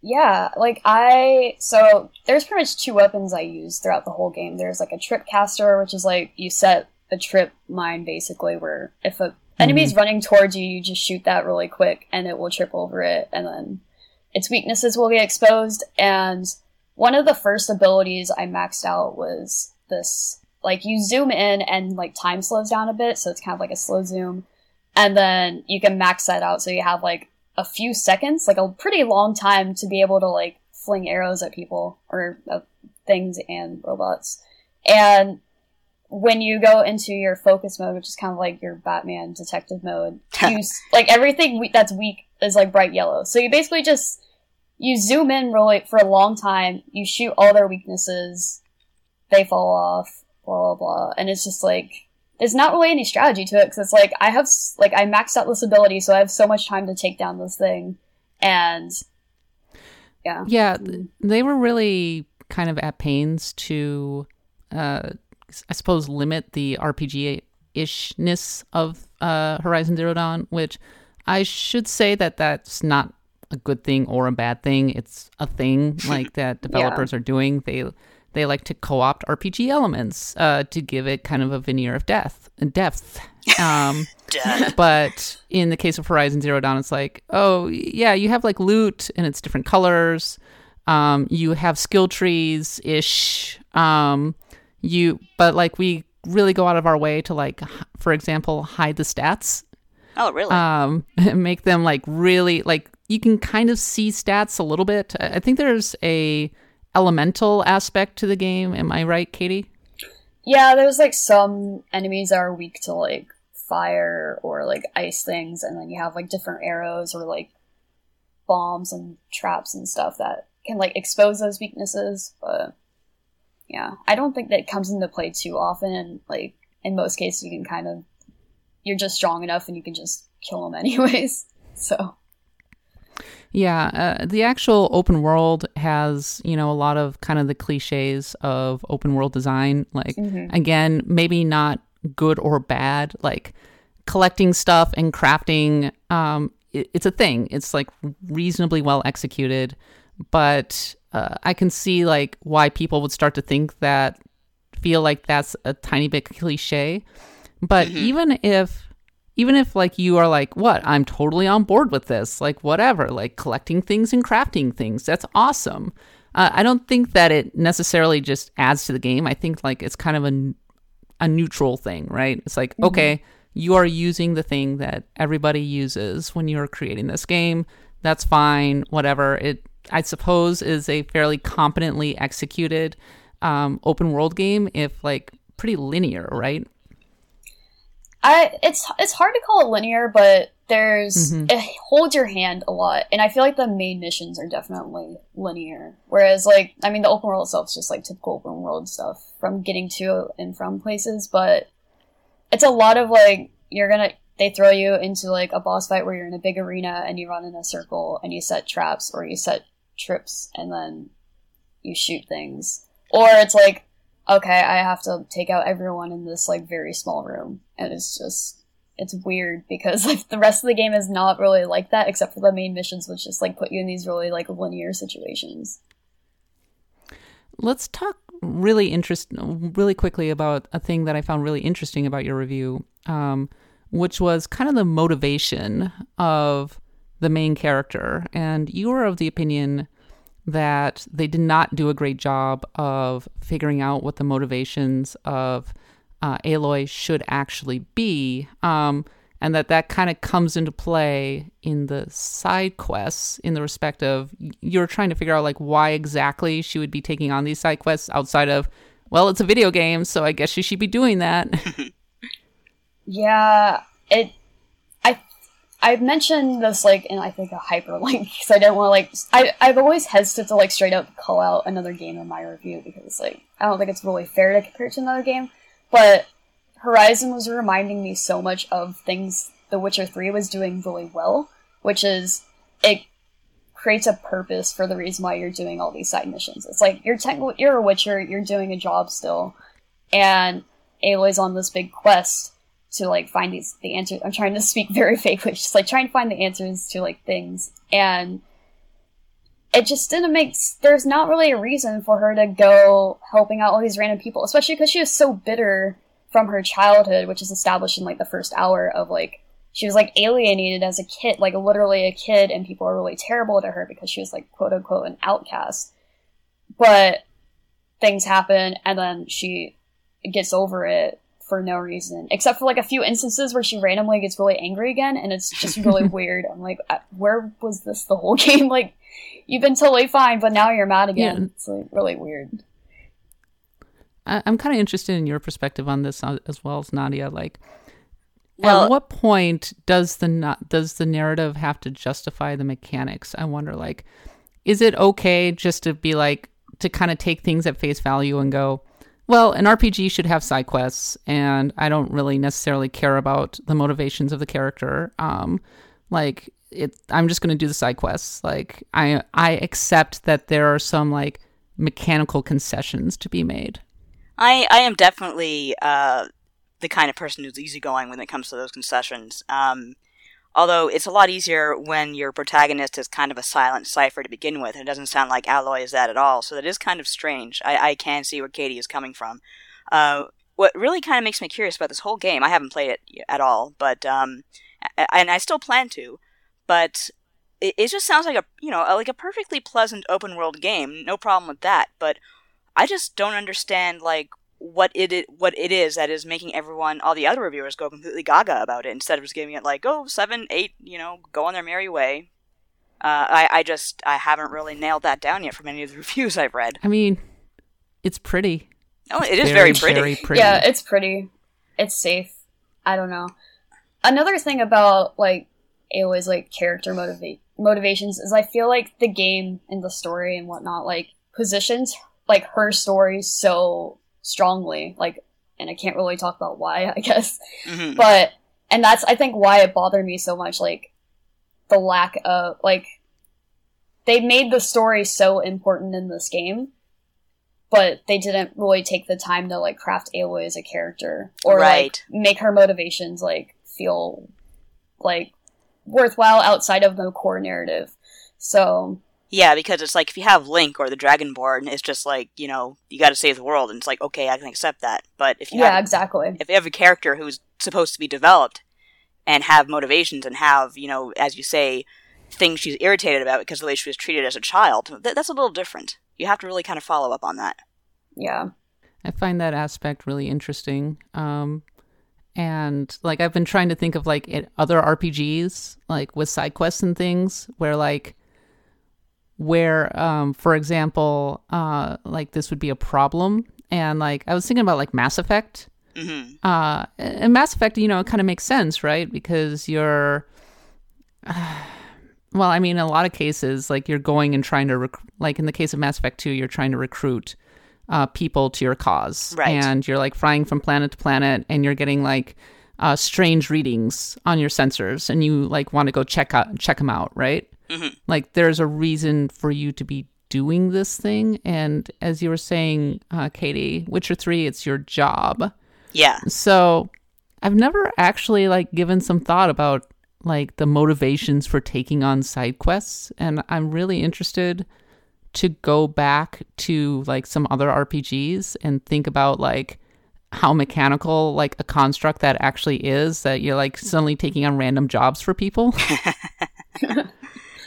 [SPEAKER 3] Yeah like i so there's pretty much two weapons i use throughout the whole game. There's like a trip caster which is like you set a trip mine basically where if a enemy's running towards you you just shoot that really quick and it will trip over it and then its weaknesses will get exposed and one of the first abilities I maxed out was this like you zoom in and like time slows down a bit, so it's kind of like a slow zoom. And then you can max that out so you have like a few seconds, like a pretty long time to be able to like fling arrows at people or uh, things and robots. And when you go into your focus mode, which is kind of like your Batman detective mode, [LAUGHS] you like everything we- that's weak is like bright yellow. So you basically just you zoom in really for a long time, you shoot all their weaknesses, they fall off, blah blah blah, and it's just like there's not really any strategy to it because it's like I have like I maxed out this ability, so I have so much time to take down this thing, and yeah,
[SPEAKER 1] yeah, they were really kind of at pains to, uh, I suppose, limit the RPG ishness of uh, Horizon Zero Dawn, which I should say that that's not a good thing or a bad thing. It's a thing [LAUGHS] like that developers yeah. are doing. They they like to co-opt RPG elements uh, to give it kind of a veneer of death depth. [LAUGHS] Um, but in the case of Horizon Zero Dawn, it's like, oh yeah, you have like loot and it's different colors. Um, you have skill trees ish. Um, you but like we really go out of our way to like, for example, hide the stats.
[SPEAKER 2] Oh, really?
[SPEAKER 1] Um, [LAUGHS] make them like really like you can kind of see stats a little bit. I think there's a elemental aspect to the game. Am I right, Katie?
[SPEAKER 3] Yeah, there's like some enemies that are weak to like fire or like ice things, and then you have like different arrows or like bombs and traps and stuff that can like expose those weaknesses. But yeah, I don't think that comes into play too often. And like in most cases, you can kind of you're just strong enough and you can just kill them [LAUGHS] anyways. So
[SPEAKER 1] yeah, uh, the actual open world has, you know, a lot of kind of the cliches of open world design. Like, mm-hmm. again, maybe not good or bad. Like, collecting stuff and crafting, um, it, it's a thing. It's like reasonably well executed. But uh, I can see, like, why people would start to think that, feel like that's a tiny bit cliche. But mm-hmm. even if even if like you are like what? I'm totally on board with this. Like whatever like collecting things and crafting things. That's awesome. Uh, i don't think that it necessarily just adds to the game. I think like it's kind of a, a neutral thing right? It's like mm-hmm. okay you are using the thing that everybody uses when you're creating this game. That's fine whatever. It i suppose is a fairly competently executed um, open world game if like pretty linear right
[SPEAKER 3] I it's it's hard to call it linear, but there's mm-hmm. it holds your hand a lot, and I feel like the main missions are definitely linear. Whereas, like, I mean, the open world itself is just like typical open world stuff from getting to and from places, but it's a lot of like you're gonna they throw you into like a boss fight where you're in a big arena and you run in a circle and you set traps or you set trips and then you shoot things, or it's like okay, I have to take out everyone in this like very small room, and it's just it's weird because [LAUGHS] like the rest of the game is not really like that, except for the main missions, which just like put you in these really like linear situations.
[SPEAKER 1] Let's talk really interest really quickly about a thing that I found really interesting about your review, um, which was kind of the motivation of the main character, and you were of the opinion that they did not do a great job of figuring out what the motivations of uh, Aloy should actually be, um, and that that kind of comes into play in the side quests in the respect of you're trying to figure out like why exactly she would be taking on these side quests outside of well it's a video game so i guess she should be doing that. [LAUGHS]
[SPEAKER 3] Yeah it I've mentioned this like in I think a hyperlink [LAUGHS] because I don't want to like I I've always hesitant to like straight up call out another game in my review because like I don't think it's really fair to compare it to another game. But Horizon was reminding me so much of things The Witcher Three was doing really well, which is it creates a purpose for the reason why you're doing all these side missions. It's like you're technically you're a witcher, you're doing a job still, and Aloy's on this big quest to like find these the answers. I'm trying to speak very [LAUGHS] vaguely, just like trying to find the answers to like things, and it just didn't make. There's not really a reason for her to go helping out all these random people, especially because she was so bitter from her childhood, which is established in like the first hour of like she was like alienated as a kid, like literally a kid, and people are really terrible to her because she was like quote unquote an outcast. But things happen, and then she gets over it for no reason, except for like a few instances where she randomly gets really angry again, and it's just really [LAUGHS] weird. I'm like, uh, where was this the whole [LAUGHS] game? Like, you've been totally fine, but now you're mad again. Yeah. It's like really weird.
[SPEAKER 1] I- I'm kind of interested in your perspective on this uh, as well as Nadia. Like, well, at what point does the does the narrative have to justify the mechanics? I wonder. Like, is it okay just to be like to kind of take things at face value and go, well, an RPG should have side quests, and I don't really necessarily care about the motivations of the character. Um, like it, I'm just going to do the side quests. Like I, I accept that there are some like mechanical concessions to be made.
[SPEAKER 2] I, I am definitely uh, the kind of person who's easygoing when it comes to those concessions. Um, although it's a lot easier when your protagonist is kind of a silent cipher to begin with, and it doesn't sound like Aloy is that at all. So that is kind of strange. I, I can see where Caty is coming from. Uh, what really kind of makes me curious about this whole game, I haven't played it at all, but um, and I still plan to, but it, it just sounds like a you know like a perfectly pleasant open world game. No problem with that, but I just don't understand like what it what it is that is making everyone, all the other reviewers, go completely gaga about it instead of just giving it like, oh, seven, eight, you know, go on their merry way. Uh, I, I just I haven't really nailed that down yet from any of the [LAUGHS] reviews I've read.
[SPEAKER 1] I mean, it's pretty.
[SPEAKER 2] Oh, it is very, very pretty.
[SPEAKER 3] very pretty. Yeah, it's pretty. It's safe. I don't know. Another thing about like Aloy's like character motivate motivations is I feel like the game and the story and whatnot like positions like her story so strongly. Like, and I can't really talk about why, [LAUGHS] I guess. Mm-hmm. But, and that's, I think, why it bothered me so much. Like, the lack of, like, they made the story so important in this game, but they didn't really take the time to, like, craft Aloy as a character. Or, right. like, make her motivations, like, feel, like, worthwhile outside of the core narrative. So,
[SPEAKER 2] yeah, because it's like if you have Link or the Dragonborn, it's just like you know you got to save the world, and it's like okay, I can accept that. But if you
[SPEAKER 3] yeah,
[SPEAKER 2] have,
[SPEAKER 3] exactly,
[SPEAKER 2] if you have a character who's supposed to be developed and have motivations and have you know, as you say, things she's irritated about because the way she was treated as a child, th- that's a little different. You have to really kind of follow up on that.
[SPEAKER 3] Yeah,
[SPEAKER 1] I find that aspect really interesting. Um, and like I've been trying to think of like other RPGs, like with side quests and things, where like where um, for example uh, like this would be a problem. And like i was thinking about like mass effect. Mm-hmm. uh, and mass effect you know it kind of makes sense right? Because you're uh, [SIGHS] well i mean in a lot of cases like you're going and trying to rec- like in the case of mass effect 2 you're trying to recruit uh, people to your cause.
[SPEAKER 2] Right.
[SPEAKER 1] and you're like flying from planet to planet and you're getting like uh, strange readings on your sensors and you like want to go check out check them out right Mm-hmm. Like there's a reason for you to be doing this thing. And as you were saying, uh, Caty, Witcher 3, it's your job.
[SPEAKER 2] Yeah.
[SPEAKER 1] So I've never actually like given some thought about like the motivations for taking on side quests. And I'm really interested to go back to like some other RPGs and think about like how mechanical like a construct that actually is that you're like suddenly taking on random jobs for people. [LAUGHS] [LAUGHS]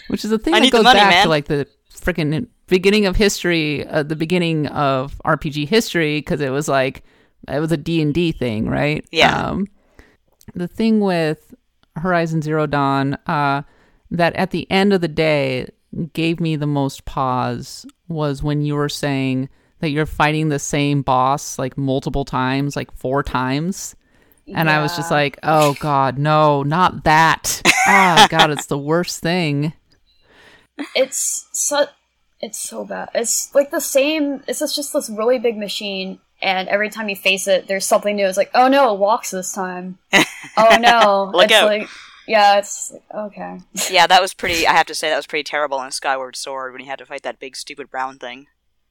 [SPEAKER 1] which is a thing I that goes money, back man. to like the freaking beginning of history, uh, the beginning of RPG history, because it was like it was a D and D thing, right?
[SPEAKER 2] Yeah. Um,
[SPEAKER 1] the thing with Horizon Zero Dawn, uh, that at the end of the day gave me the most pause was when you were saying that you're fighting the same boss like multiple times, like four times. And yeah. I was just like, oh God, no, not that. oh [LAUGHS] God, it's the worst thing
[SPEAKER 3] it's so it's so bad. It's like the same. It's just, just this really big machine, and every time you face it, there's something new. It's like, oh no, it walks this time. [LAUGHS] oh no,
[SPEAKER 2] Look
[SPEAKER 3] it's
[SPEAKER 2] out.
[SPEAKER 3] like Yeah, it's like, okay.
[SPEAKER 2] yeah, that was pretty. I have to say that was pretty terrible in Skyward Sword when you had to fight that big stupid brown thing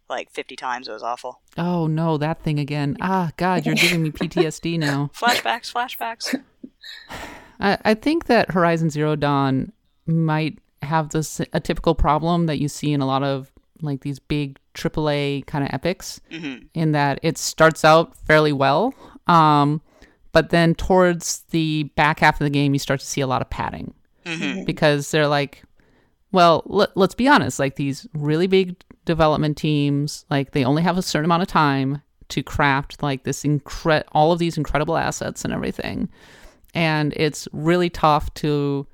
[SPEAKER 2] like 50 times. It was awful.
[SPEAKER 1] Oh no, that thing again. Ah, God, you're giving me [LAUGHS] PTSD now.
[SPEAKER 2] flashbacks, flashbacks. [SIGHS]
[SPEAKER 1] I, I think that Horizon Zero Dawn might have this a typical problem that you see in a lot of like these big AAA kind of epics,
[SPEAKER 2] hmm
[SPEAKER 1] in that it starts out fairly well, um, but then towards the back half of the game, you start to see a lot of padding.
[SPEAKER 2] Hmm
[SPEAKER 1] because they're like, well, let, let's be honest, like these really big development teams, like they only have a certain amount of time to craft like this incre- all of these incredible assets and everything. And it's really tough to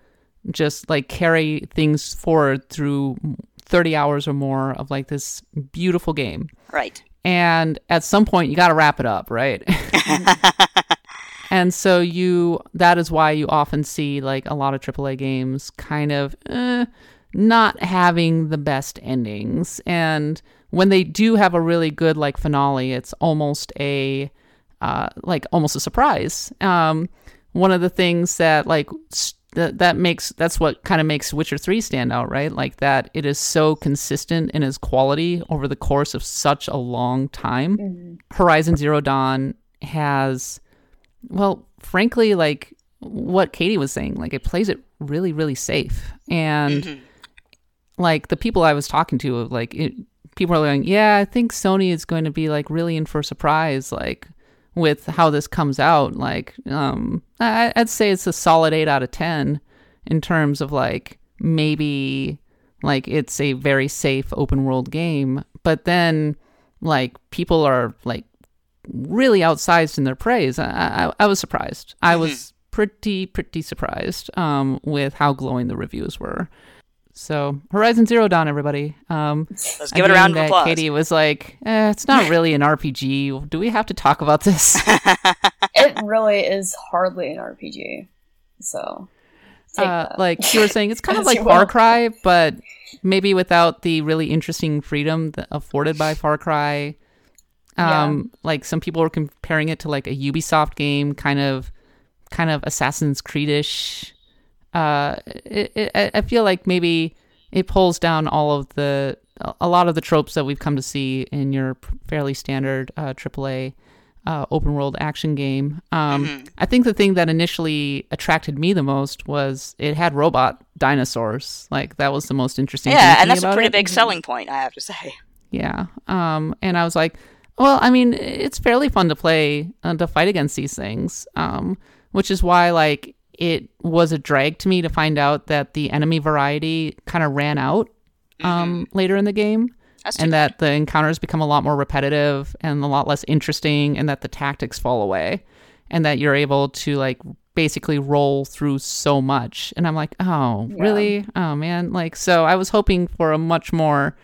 [SPEAKER 1] just like carry things forward through 30 hours or more of like this beautiful game.
[SPEAKER 2] Right.
[SPEAKER 1] And at some point you got to wrap it up, right? [LAUGHS] And so you that is why you often see like a lot of AAA games kind of eh, not having the best endings. And when they do have a really good like finale, it's almost a uh, like almost a surprise. Um, one of the things that like s- that that makes that's what kind of makes Witcher 3 stand out, right? Like that it is so consistent in its quality over the course of such a long time.
[SPEAKER 3] Mhm.
[SPEAKER 1] Horizon Zero Dawn has, well, frankly, like what Caty was saying, like it plays it really, really safe. And
[SPEAKER 2] Mhm.
[SPEAKER 1] like the people I was talking to, like it, people are going, yeah, I think Sony is going to be like really in for a surprise, like with how this comes out. Like, um, I, I'd say it's a solid eight out of ten in terms of like maybe like it's a very safe open world game, but then like people are like really outsized in their praise. I, I, I was surprised. I was pretty pretty surprised um, with how glowing the reviews were. So Horizon Zero Dawn, everybody. Um,
[SPEAKER 2] Let's give it a round of
[SPEAKER 1] that
[SPEAKER 2] applause.
[SPEAKER 1] Caty was like, eh, "It's not really an RPG. Do we have to talk about this?" [LAUGHS]
[SPEAKER 3] it really is hardly an RPG. So, take
[SPEAKER 1] uh,
[SPEAKER 3] that.
[SPEAKER 1] like you were saying, it's kind of [LAUGHS] like Far. Cry, but maybe without the really interesting freedom that afforded by Far Cry. Um, like some people were comparing it to like a Ubisoft game, kind of, kind of Assassin's Creed-ish. Uh, it, it, I- feel like maybe it pulls down all of the a lot of the tropes that we've come to see in your fairly standard uh, AAA uh, open world action game. Um,
[SPEAKER 2] Mhm.
[SPEAKER 1] I think the thing that initially attracted me the most was it had robot dinosaurs. Like that was the most interesting. thing
[SPEAKER 2] Yeah, and that's a pretty
[SPEAKER 1] it.
[SPEAKER 2] big selling point, I have to say.
[SPEAKER 1] Yeah. Um, and I was like, well, I mean, it's fairly fun to play uh, to fight against these things. Um, which is why like it was a drag to me to find out that the enemy variety kind of ran out um later in the game and that the encounters become a lot more repetitive and a lot less interesting and that the tactics fall away and that you're able to like basically roll through so much. And i'm like oh
[SPEAKER 3] Yeah.
[SPEAKER 1] really? Oh man. Like so i was hoping for a much more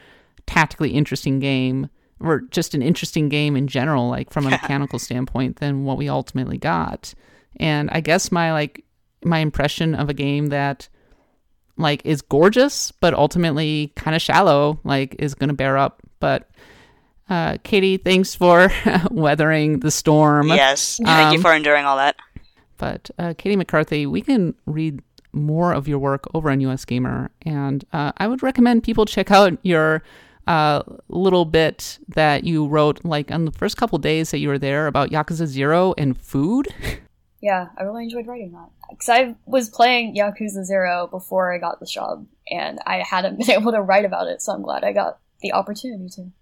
[SPEAKER 1] tactically interesting game or just an interesting game in general like from a [LAUGHS] mechanical standpoint than what we ultimately got. And i guess my like my impression of a game that like is gorgeous but ultimately kind of shallow like is going to bear up but uh caty thanks for [LAUGHS] weathering the storm
[SPEAKER 2] Yes. Thank you
[SPEAKER 1] Um,
[SPEAKER 2] for enduring all that.
[SPEAKER 1] but uh, caty mccarthy we can read more of your work over on USgamer and uh, i would recommend people check out your uh, little bit that you wrote like on the first couple days that you were there about yakuza zero and food [LAUGHS]
[SPEAKER 3] yeah, I really enjoyed writing that because I was playing Yakuza Zero before I got this job, and I hadn't [LAUGHS] been able to write about it. So I'm glad I got the opportunity to.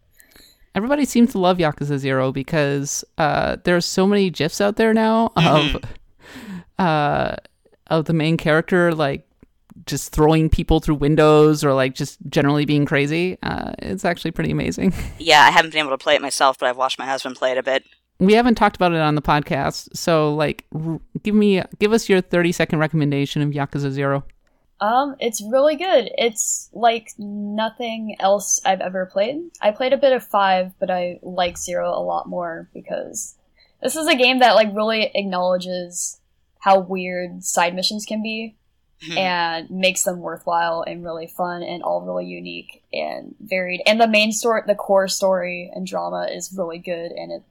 [SPEAKER 1] everybody seems to love Yakuza Zero because uh, there's so many gifs out there now of [LAUGHS] uh, of the main character like just throwing people through windows or like just generally being crazy. Uh, it's actually pretty amazing. [LAUGHS]
[SPEAKER 2] Yeah, I haven't been able to play it myself, but I've watched my husband play it a bit.
[SPEAKER 1] We haven't talked about it on the podcast, so like, r- give me give us your 30 second recommendation of Yakuza Zero.
[SPEAKER 3] Um, it's really good. It's like nothing else I've ever played. I played a bit of five, but I like zero a lot more because this is a game that like really acknowledges how weird side missions can be
[SPEAKER 2] Mhm.
[SPEAKER 3] and makes them worthwhile and really fun and all really unique and varied. And the main story, the core story and drama is really good and it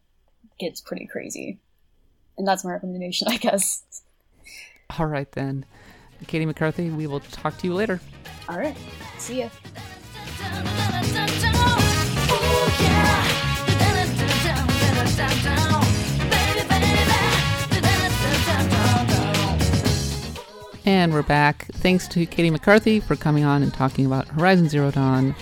[SPEAKER 3] gets pretty crazy. And that's my recommendation, [LAUGHS] I guess.
[SPEAKER 1] All right then. Caty McCarthy. We will talk to you later.
[SPEAKER 3] All right. See ya.
[SPEAKER 1] And we're back. Thanks to Caty McCarthy for coming on and talking about Horizon Zero Dawn.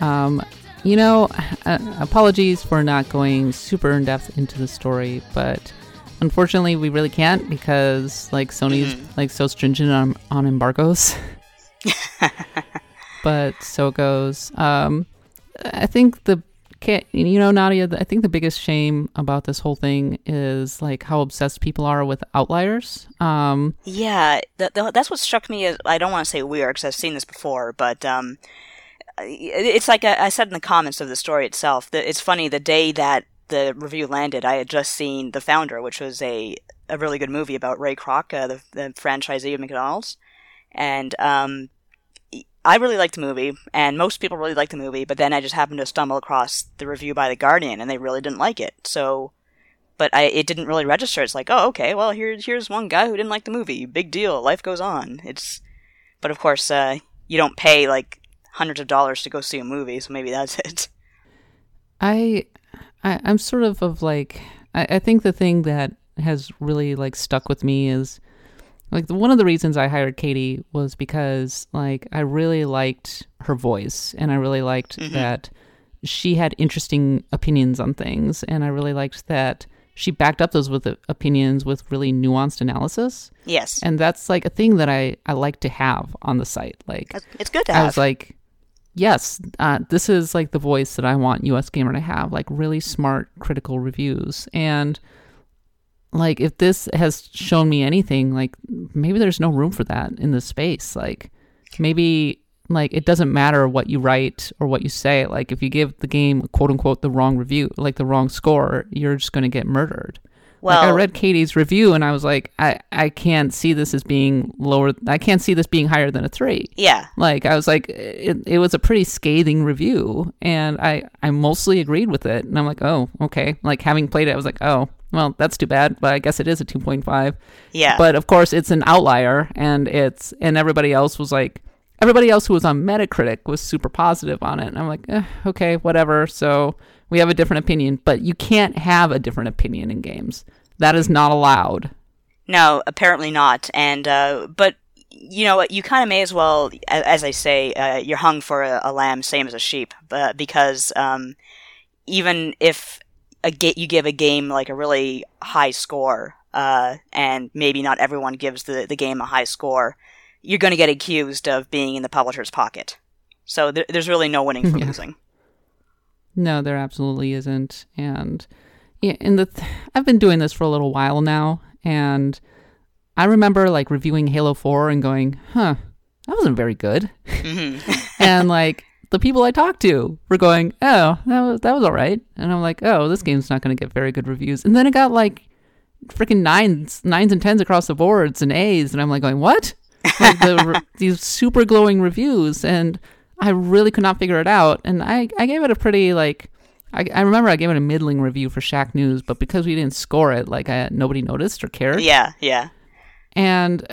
[SPEAKER 1] Um, you know, uh, apologies for not going super in depth into the story, but unfortunately, we really can't because like Sony's
[SPEAKER 2] Mhm.
[SPEAKER 1] like so stringent on on embargoes. [LAUGHS] but so it goes. Um, I think the you know Nadia. I think the biggest shame about this whole thing is like how obsessed people are with outliers. Um,
[SPEAKER 2] Yeah, th- th- that's what struck me as I don't want to say weird because I've seen this before, but um, it's like I said in the comments of the story itself. That it's funny the day that the review landed, I had just seen The Founder, which was a a really good movie about Ray Kroc, uh, the, the franchisee of McDonald's, and um, I really liked the movie, and most people really liked the movie. But then I just happened to stumble across the review by the Guardian, and they really didn't like it. So but I, it didn't really register. It's like, oh, okay, well, here, here's one guy who didn't like the movie. Big deal. Life goes on. It's, but of course, uh, you don't pay like hundreds of dollars to go see a movie, so maybe that's it.
[SPEAKER 1] I, I I'm sort of of like I, I think the thing that has really like stuck with me is like one of the reasons I hired Caty was because like I really liked her voice and I really liked
[SPEAKER 2] Mhm.
[SPEAKER 1] that she had interesting opinions on things and I really liked that she backed up those with opinions with really nuanced analysis
[SPEAKER 2] Yes,
[SPEAKER 1] and that's like a thing that I I like to have on the site like
[SPEAKER 2] It's- good to
[SPEAKER 1] I
[SPEAKER 2] have.
[SPEAKER 1] was like, yes, uh, this is like the voice that I want USgamer to have, like really smart, critical reviews. And like, if this has shown me anything, like maybe there's no room for that in this space. Like, maybe like it doesn't matter what you write or what you say. Like, if you give the game quote unquote the wrong review, like the wrong score, you're just going to get murdered.
[SPEAKER 2] Well,
[SPEAKER 1] like I read Caty's review and I was like, I, I can't see this as being lower. I can't see this being higher than a three.
[SPEAKER 2] yeah,
[SPEAKER 1] Like I was like, it, it was a pretty scathing review, and I I mostly agreed with it. And I'm like, oh, okay. Like having played it, I was like, oh, well, that's too bad. But I guess it is a 2.5.
[SPEAKER 2] yeah.
[SPEAKER 1] But of course, it's an outlier, and it's and everybody else was like, everybody else who was on Metacritic was super positive on it. And I'm like, eh, okay, whatever. So we have a different opinion, but you can't have a different opinion in games. That is not allowed.
[SPEAKER 2] No, apparently not. And uh, but you know? You kind of may as well, as I say, uh, you're hung for a, a lamb, same as a sheep, but because um, even if a ga- you give a game like a really high score, uh, and maybe not everyone gives the the game a high score, you're going to get accused of being in the publisher's pocket. So th- there's really no winning for [LAUGHS]
[SPEAKER 1] Yeah.
[SPEAKER 2] losing.
[SPEAKER 1] No, there absolutely isn't. And yeah, and the th- I've been doing this for a little while now, and I remember like reviewing Halo Four and going, "Huh, that wasn't very good."
[SPEAKER 2] hmm [LAUGHS]
[SPEAKER 1] and like the people I talked to were going, "Oh, that was that was all right," and I'm like, "Oh, this game's not going to get very good reviews." And then it got like freaking nines, nines and tens across the boards and A's, and I'm like going, "What?" Like the [LAUGHS] these super glowing reviews, and I really could not figure it out. And I I gave it a pretty like. I, I remember I gave it a middling review for Shacknews, but because we didn't score it, like I, nobody noticed or cared
[SPEAKER 2] Yeah, yeah.
[SPEAKER 1] and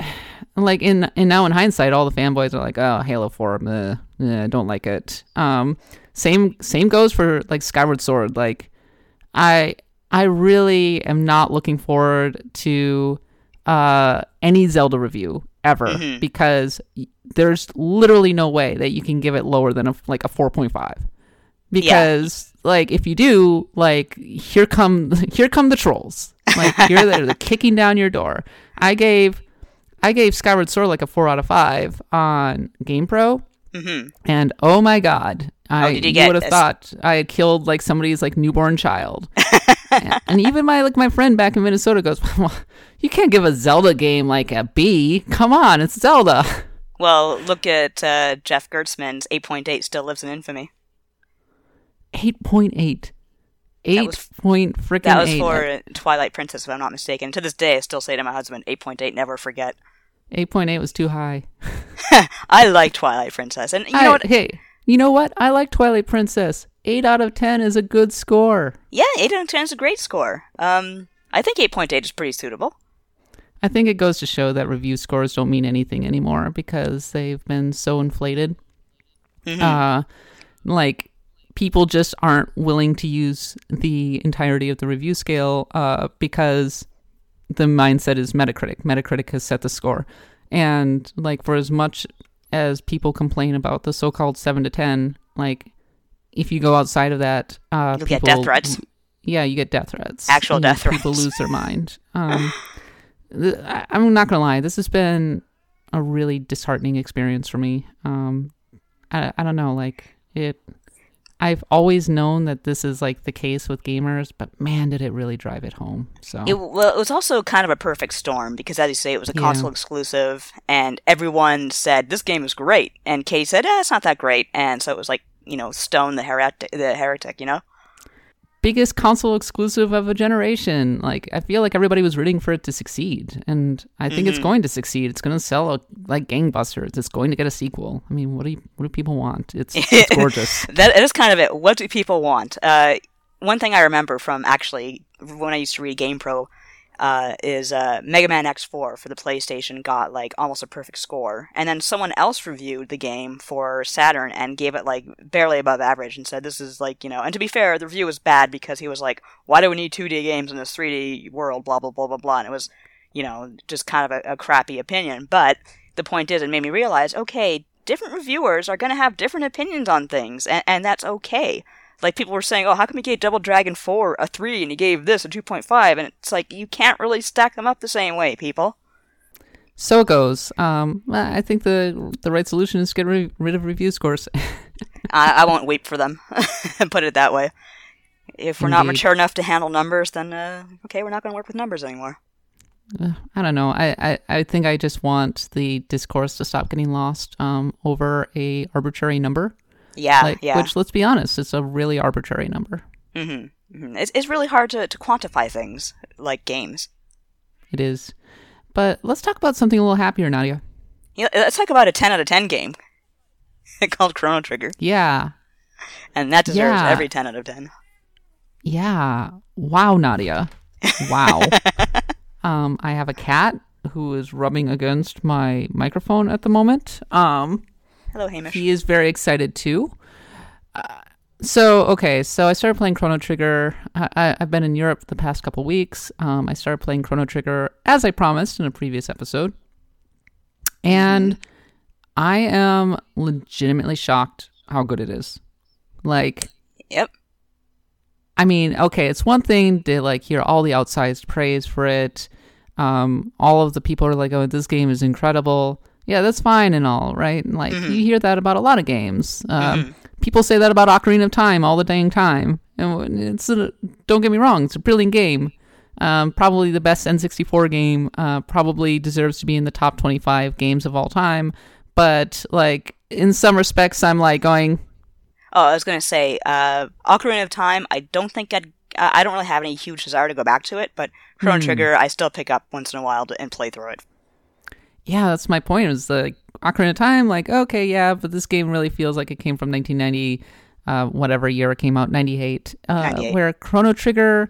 [SPEAKER 1] like in and now in hindsight all the fanboys are like oh halo 4 meh, eh, don't like it um same same goes for like skyward sword like i i really am not looking forward to uh any zelda review ever
[SPEAKER 2] Mhm.
[SPEAKER 1] because there's literally no way that you can give it lower than a like a 4.5 because like if you do like here come [LAUGHS] here come the trolls. Like [LAUGHS] here they're, they're kicking down your door. I gave i gave skyward sword like a four out of five on gamepro
[SPEAKER 2] hmm
[SPEAKER 1] and oh my god i
[SPEAKER 2] Oh, you
[SPEAKER 1] would have thought i had killed like somebody's like newborn child [LAUGHS] and, even my like my friend back in minnesota goes [LAUGHS] well, you can't give a zelda game like a b come on it's zelda
[SPEAKER 2] Well, look at uh, Jeff Gerstmann's 8.8 still lives in infamy.
[SPEAKER 1] 8.8 8
[SPEAKER 2] was-
[SPEAKER 1] point freaking
[SPEAKER 2] That was
[SPEAKER 1] eight.
[SPEAKER 2] for Twilight Princess, if I'm not mistaken. To this day, I still say to my husband, 8.8, never forget.
[SPEAKER 1] 8.8 was too high. [LAUGHS] [LAUGHS]
[SPEAKER 2] I like Twilight Princess. And you
[SPEAKER 1] I-
[SPEAKER 2] know what?
[SPEAKER 1] Hey, you know what? I like Twilight Princess. 8 out of 10 is a good score.
[SPEAKER 2] Yeah, 8 out of 10 is a great score. Um, I think 8.8 is pretty suitable.
[SPEAKER 1] I think it goes to show that review scores don't mean anything anymore because they've been so inflated.
[SPEAKER 2] Mhm.
[SPEAKER 1] Uh, like people just aren't willing to use the entirety of the review scale uh, because the mindset is Metacritic. Metacritic has set the score, and like for as much as people complain about the so-called seven to ten, like if you go outside of that, uh,
[SPEAKER 2] You'll get
[SPEAKER 1] people-
[SPEAKER 2] death threats.
[SPEAKER 1] Yeah, you get death threats.
[SPEAKER 2] Actual death
[SPEAKER 1] People
[SPEAKER 2] threats.
[SPEAKER 1] lose their mind. [SIGHS] Um, th- I'm not gonna lie. This has been a really disheartening experience for me. Um, I, I don't know, like it. I've always known that this is like the case with gamers, but man, did it really drive it home. So
[SPEAKER 2] It, well, it was also kind of a perfect storm because, as you say, it was a
[SPEAKER 1] Yeah.
[SPEAKER 2] console exclusive, and everyone said this game is great, and Kay said, "Eh, it's not that great," and so it was like you know, Stone the heretic, the heretic, you know.
[SPEAKER 1] Biggest console exclusive of a generation. Like I feel like everybody was rooting for it to succeed, and I think it's
[SPEAKER 2] Mhm.
[SPEAKER 1] going to succeed. It's going to sell a, like gangbusters. It's going to get a sequel. I mean, what do you, what do people want? It's it's [LAUGHS] gorgeous.
[SPEAKER 2] That is kind of it. What do people want? Uh, one thing I remember from actually when I used to read GamePro uh, is uh, Mega Man X4 for the PlayStation got like almost a perfect score, and then someone else reviewed the game for Saturn and gave it like barely above average and said this is like you know. And to be fair, the review was bad because he was like, "Why do we need 2D games in this 3D world?" Blah blah blah blah blah, and it was you know just kind of a, a crappy opinion. But the point is, it made me realize, okay, different reviewers are going to have different opinions on things, and, and that's okay. Like people were saying, oh, how come you gave Double Dragon 4 a 3 and he gave this a 2.5? And it's like, you can't really stack them up the same way, people.
[SPEAKER 1] So it goes. Um, I think the the right solution is get ri- rid of review scores. [LAUGHS]
[SPEAKER 2] I, I won't wait for them, [LAUGHS] put it that way. If we're not mature enough to handle numbers, then, uh, okay, we're not going to work with numbers anymore.
[SPEAKER 1] Uh, I don't know. I, I, I think I just want the discourse to stop getting lost um, over a arbitrary number.
[SPEAKER 2] Yeah,
[SPEAKER 1] like,
[SPEAKER 2] yeah.
[SPEAKER 1] Which, let's be honest, it's a really arbitrary number.
[SPEAKER 2] hmm hmm It's, it's really hard to, to quantify things like games.
[SPEAKER 1] It is. But let's talk about something a little happier, Nadia.
[SPEAKER 2] Know, let's talk about a 10 out of 10 game [LAUGHS] called Chrono Trigger,
[SPEAKER 1] Yeah.
[SPEAKER 2] and that deserves
[SPEAKER 1] Yeah.
[SPEAKER 2] every 10 out of 10.
[SPEAKER 1] Yeah. Wow, Nadia. Wow. [LAUGHS] um, I have a cat who is rubbing against my microphone at the moment. Um,
[SPEAKER 2] Hello, Hamish.
[SPEAKER 1] he is very excited too. Uh, so okay, so I started playing Chrono Trigger. I, I, I've been in Europe the past couple weeks. Um, I started playing Chrono Trigger as I promised in a previous episode, and I am legitimately shocked how good it is. Like,
[SPEAKER 2] Yep.
[SPEAKER 1] I mean, okay, it's one thing to like hear all the outsized praise for it. Um, all of the people are like, "Oh, this game is incredible." Yeah, that's fine and all, right? And, Like
[SPEAKER 2] Mhm.
[SPEAKER 1] you hear that about a lot of games. Um,
[SPEAKER 2] Mhm.
[SPEAKER 1] People say that about Ocarina of Time all the dang time. And it's a, don't get me wrong, it's a brilliant game. Um, probably the best N64 game. Uh, probably deserves to be in the top 25 games of all time. But like in some respects, I'm like going,
[SPEAKER 2] Oh, I was gonna say, uh, Ocarina of Time. I don't think I'd. I I don't really have any huge desire to go back to it, but Chrono
[SPEAKER 1] Hmm.
[SPEAKER 2] Trigger, I still pick up once in a while to, and play through it.
[SPEAKER 1] Yeah, that's my point. Is like Ocarina of Time, like okay, yeah, but this game really feels like it came from 1990, uh, whatever year it came out, 98. Uh,
[SPEAKER 2] 98.
[SPEAKER 1] Where Chrono Trigger,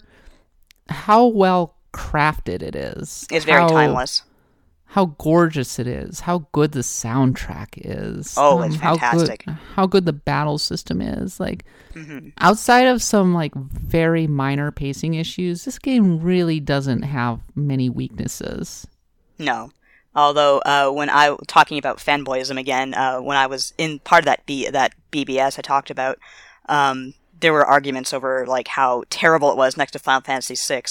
[SPEAKER 1] how well crafted it is.
[SPEAKER 2] It's very
[SPEAKER 1] how,
[SPEAKER 2] timeless.
[SPEAKER 1] How gorgeous it is. How good the soundtrack is.
[SPEAKER 2] Oh, it's
[SPEAKER 1] how
[SPEAKER 2] fantastic.
[SPEAKER 1] good, how good the battle system is. Like
[SPEAKER 2] hmm
[SPEAKER 1] outside of some like very minor pacing issues, this game really doesn't have many weaknesses.
[SPEAKER 2] No. Although uh, when I talking about fanboyism again, uh, when I was in part of that B that BBS I talked about, um, there were arguments over like how terrible it was next to Final Fantasy VI,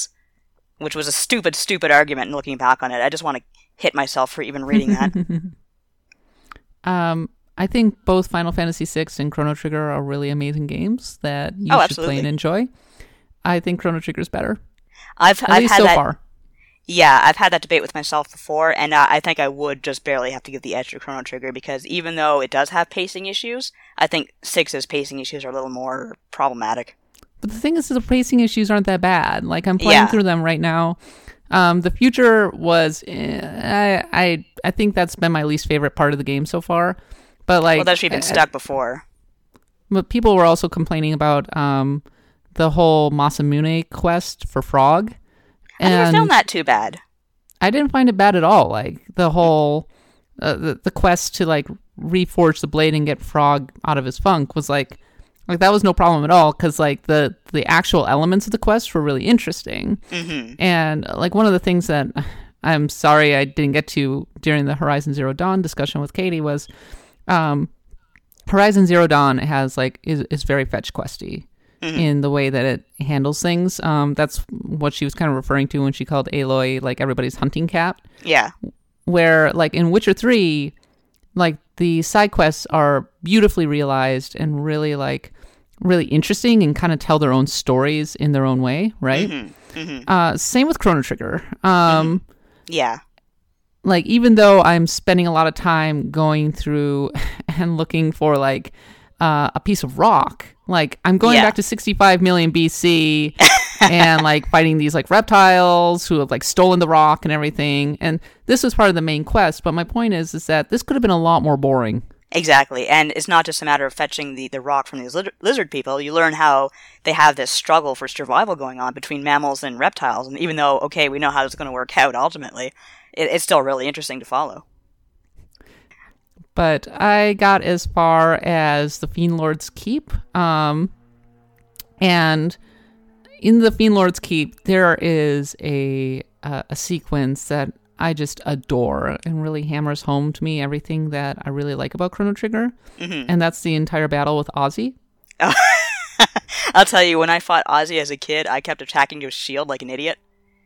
[SPEAKER 2] which was a stupid, stupid argument. And looking back on it, I just want to hit myself for even reading that. [LAUGHS]
[SPEAKER 1] Um, I think both Final Fantasy VI and Chrono Trigger are really amazing games that you
[SPEAKER 2] Oh,
[SPEAKER 1] should
[SPEAKER 2] absolutely.
[SPEAKER 1] play and enjoy. I think Chrono Trigger is better,
[SPEAKER 2] I've
[SPEAKER 1] at
[SPEAKER 2] I've
[SPEAKER 1] least
[SPEAKER 2] had
[SPEAKER 1] so
[SPEAKER 2] that.
[SPEAKER 1] far.
[SPEAKER 2] Yeah, I've had that debate with myself before, and uh, I think I would just barely have to give the edge to Chrono Trigger because even though it does have pacing issues, I think Six's pacing issues are a little more problematic.
[SPEAKER 1] But the thing is, the pacing issues aren't that bad. Like I'm playing
[SPEAKER 2] Yeah.
[SPEAKER 1] through them right now. Um, the future was, eh, I, I, I think that's been my least favorite part of the game so far. But like,
[SPEAKER 2] well, that's been
[SPEAKER 1] I-
[SPEAKER 2] stuck before.
[SPEAKER 1] But people were also complaining about um, the whole Masamune quest for Frog.
[SPEAKER 2] I never found that too bad.
[SPEAKER 1] I didn't find it bad at all. Like the whole uh, the the quest to like reforge the blade and get Frog out of his funk was like like that was no problem at all because like the the actual elements of the quest were really interesting.
[SPEAKER 2] Mm-hmm.
[SPEAKER 1] And like one of the things that I'm sorry I didn't get to during the Horizon Zero Dawn discussion with Caty was um, Horizon Zero Dawn has like is, is very fetch questy in the way that it handles things. Um, that's what she was kind of referring to when she called Aloy like everybody's hunting cat.
[SPEAKER 2] Yeah.
[SPEAKER 1] Where like in Witcher Three, like the side quests are beautifully realized and really like really interesting and kind of tell their own stories in their own way, right?
[SPEAKER 2] Mm-hmm.
[SPEAKER 1] Uh, same with Chrono Trigger. Um,
[SPEAKER 2] Yeah.
[SPEAKER 1] like even though I'm spending a lot of time going through [LAUGHS] and looking for like uh, a piece of rock, like I'm going
[SPEAKER 2] Yeah.
[SPEAKER 1] back to 65 million BC [LAUGHS] and like fighting these like reptiles who have like stolen the rock and everything. And this was part of the main quest. But my point is, is that this could have been a lot more boring.
[SPEAKER 2] Exactly. And it's not just a matter of fetching the, the rock from these lizard, lizard people. You learn how they have this struggle for survival going on between mammals and reptiles. And even though, okay, we know how it's going to work out ultimately, it, it's still really interesting to follow.
[SPEAKER 1] But I got as far as the Fiend Lord's Keep. Um, and in the Fiend Lord's Keep, there is a uh, a sequence that I just adore and really hammers home to me everything that I really like about Chrono Trigger, and that's the entire battle with Ozzy. [LAUGHS]
[SPEAKER 2] I'll tell you, when I fought Ozzy as a kid, I kept attacking his shield like an idiot.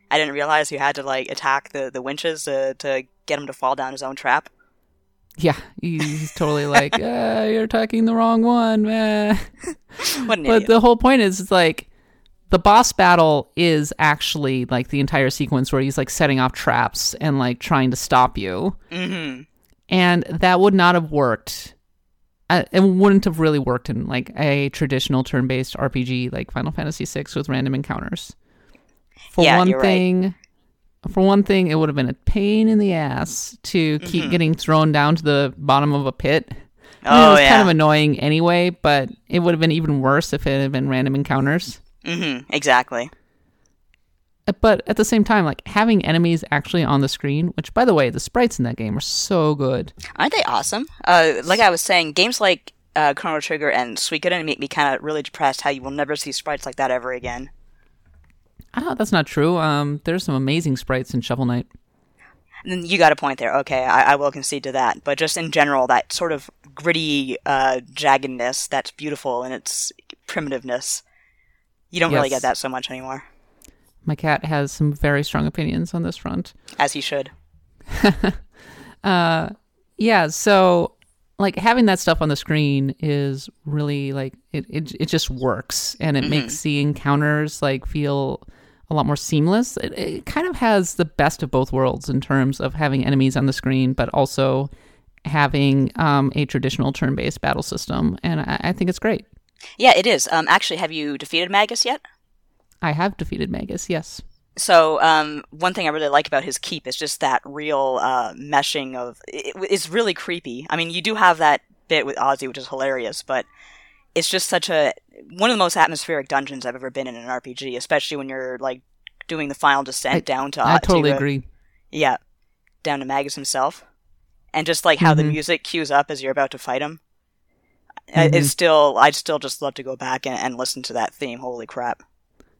[SPEAKER 2] I didn't realize you had to like attack the, the winches to, to get him to fall down his own trap.
[SPEAKER 1] Yeah, he's totally like, uh, [LAUGHS] you're attacking the wrong one, man. But
[SPEAKER 2] idiot.
[SPEAKER 1] the whole point is, it's like the boss battle is actually like the entire sequence where he's like setting off traps and like trying to stop you,
[SPEAKER 2] hmm
[SPEAKER 1] and that would not have worked. Uh, it wouldn't have really worked in like a traditional turn-based RPG like Final Fantasy VI with random encounters. For
[SPEAKER 2] Yeah,
[SPEAKER 1] one
[SPEAKER 2] you're right.
[SPEAKER 1] For one thing, it would have been a pain in the ass to
[SPEAKER 2] Mm-hmm.
[SPEAKER 1] keep getting thrown down to the bottom of a pit. I mean,
[SPEAKER 2] Oh,
[SPEAKER 1] it was
[SPEAKER 2] yeah.
[SPEAKER 1] kind of annoying anyway, but it would have been even worse if it had been random encounters.
[SPEAKER 2] hmm Exactly.
[SPEAKER 1] Uh, But at the same time, like having enemies actually on the screen, which by the way, the sprites in that game are so good.
[SPEAKER 2] Aren't they awesome? Uh, like I was saying, games like uh, Chrono Trigger and Suikoden make me kind of really depressed how you will never see sprites like that ever again.
[SPEAKER 1] Ah, that's not true. Um, there's some amazing sprites in Shovel Knight.
[SPEAKER 2] You got a point there. Okay, I, I will concede to that. But just in general, that sort of gritty uh, jaggedness that's beautiful in its primitiveness, you don't really get that so much anymore,
[SPEAKER 1] My cat has some very strong opinions on this front.
[SPEAKER 2] as he should. [LAUGHS]
[SPEAKER 1] uh, Yeah, so like having that stuff on the screen is really like it it, it just works and it makes the encounters like feel a lot more seamless. It, it kind of has the best of both worlds in terms of having enemies on the screen, but also having um, a traditional turn-based battle system, and I, I think it's great.
[SPEAKER 2] Yeah, it is. Um, actually, have you defeated Magus yet?
[SPEAKER 1] I have defeated Magus, yes.
[SPEAKER 2] So, um, one thing I really like about his keep is just that real uh, meshing of. It, it's really creepy. I mean, you do have that bit with Ozzy, which is hilarious, but it's just such a one of the most atmospheric dungeons I've ever been in an RPG, especially when you're like doing the final descent
[SPEAKER 1] I-
[SPEAKER 2] down to.
[SPEAKER 1] I totally
[SPEAKER 2] to, uh,
[SPEAKER 1] agree.
[SPEAKER 2] Yeah, down to Magus himself, and just like how the
[SPEAKER 1] Mhm.
[SPEAKER 2] music cues up as you're about to fight him. I
[SPEAKER 1] Mhm.
[SPEAKER 2] It's still, I'd still just love to go back and, and listen to that theme. Holy crap,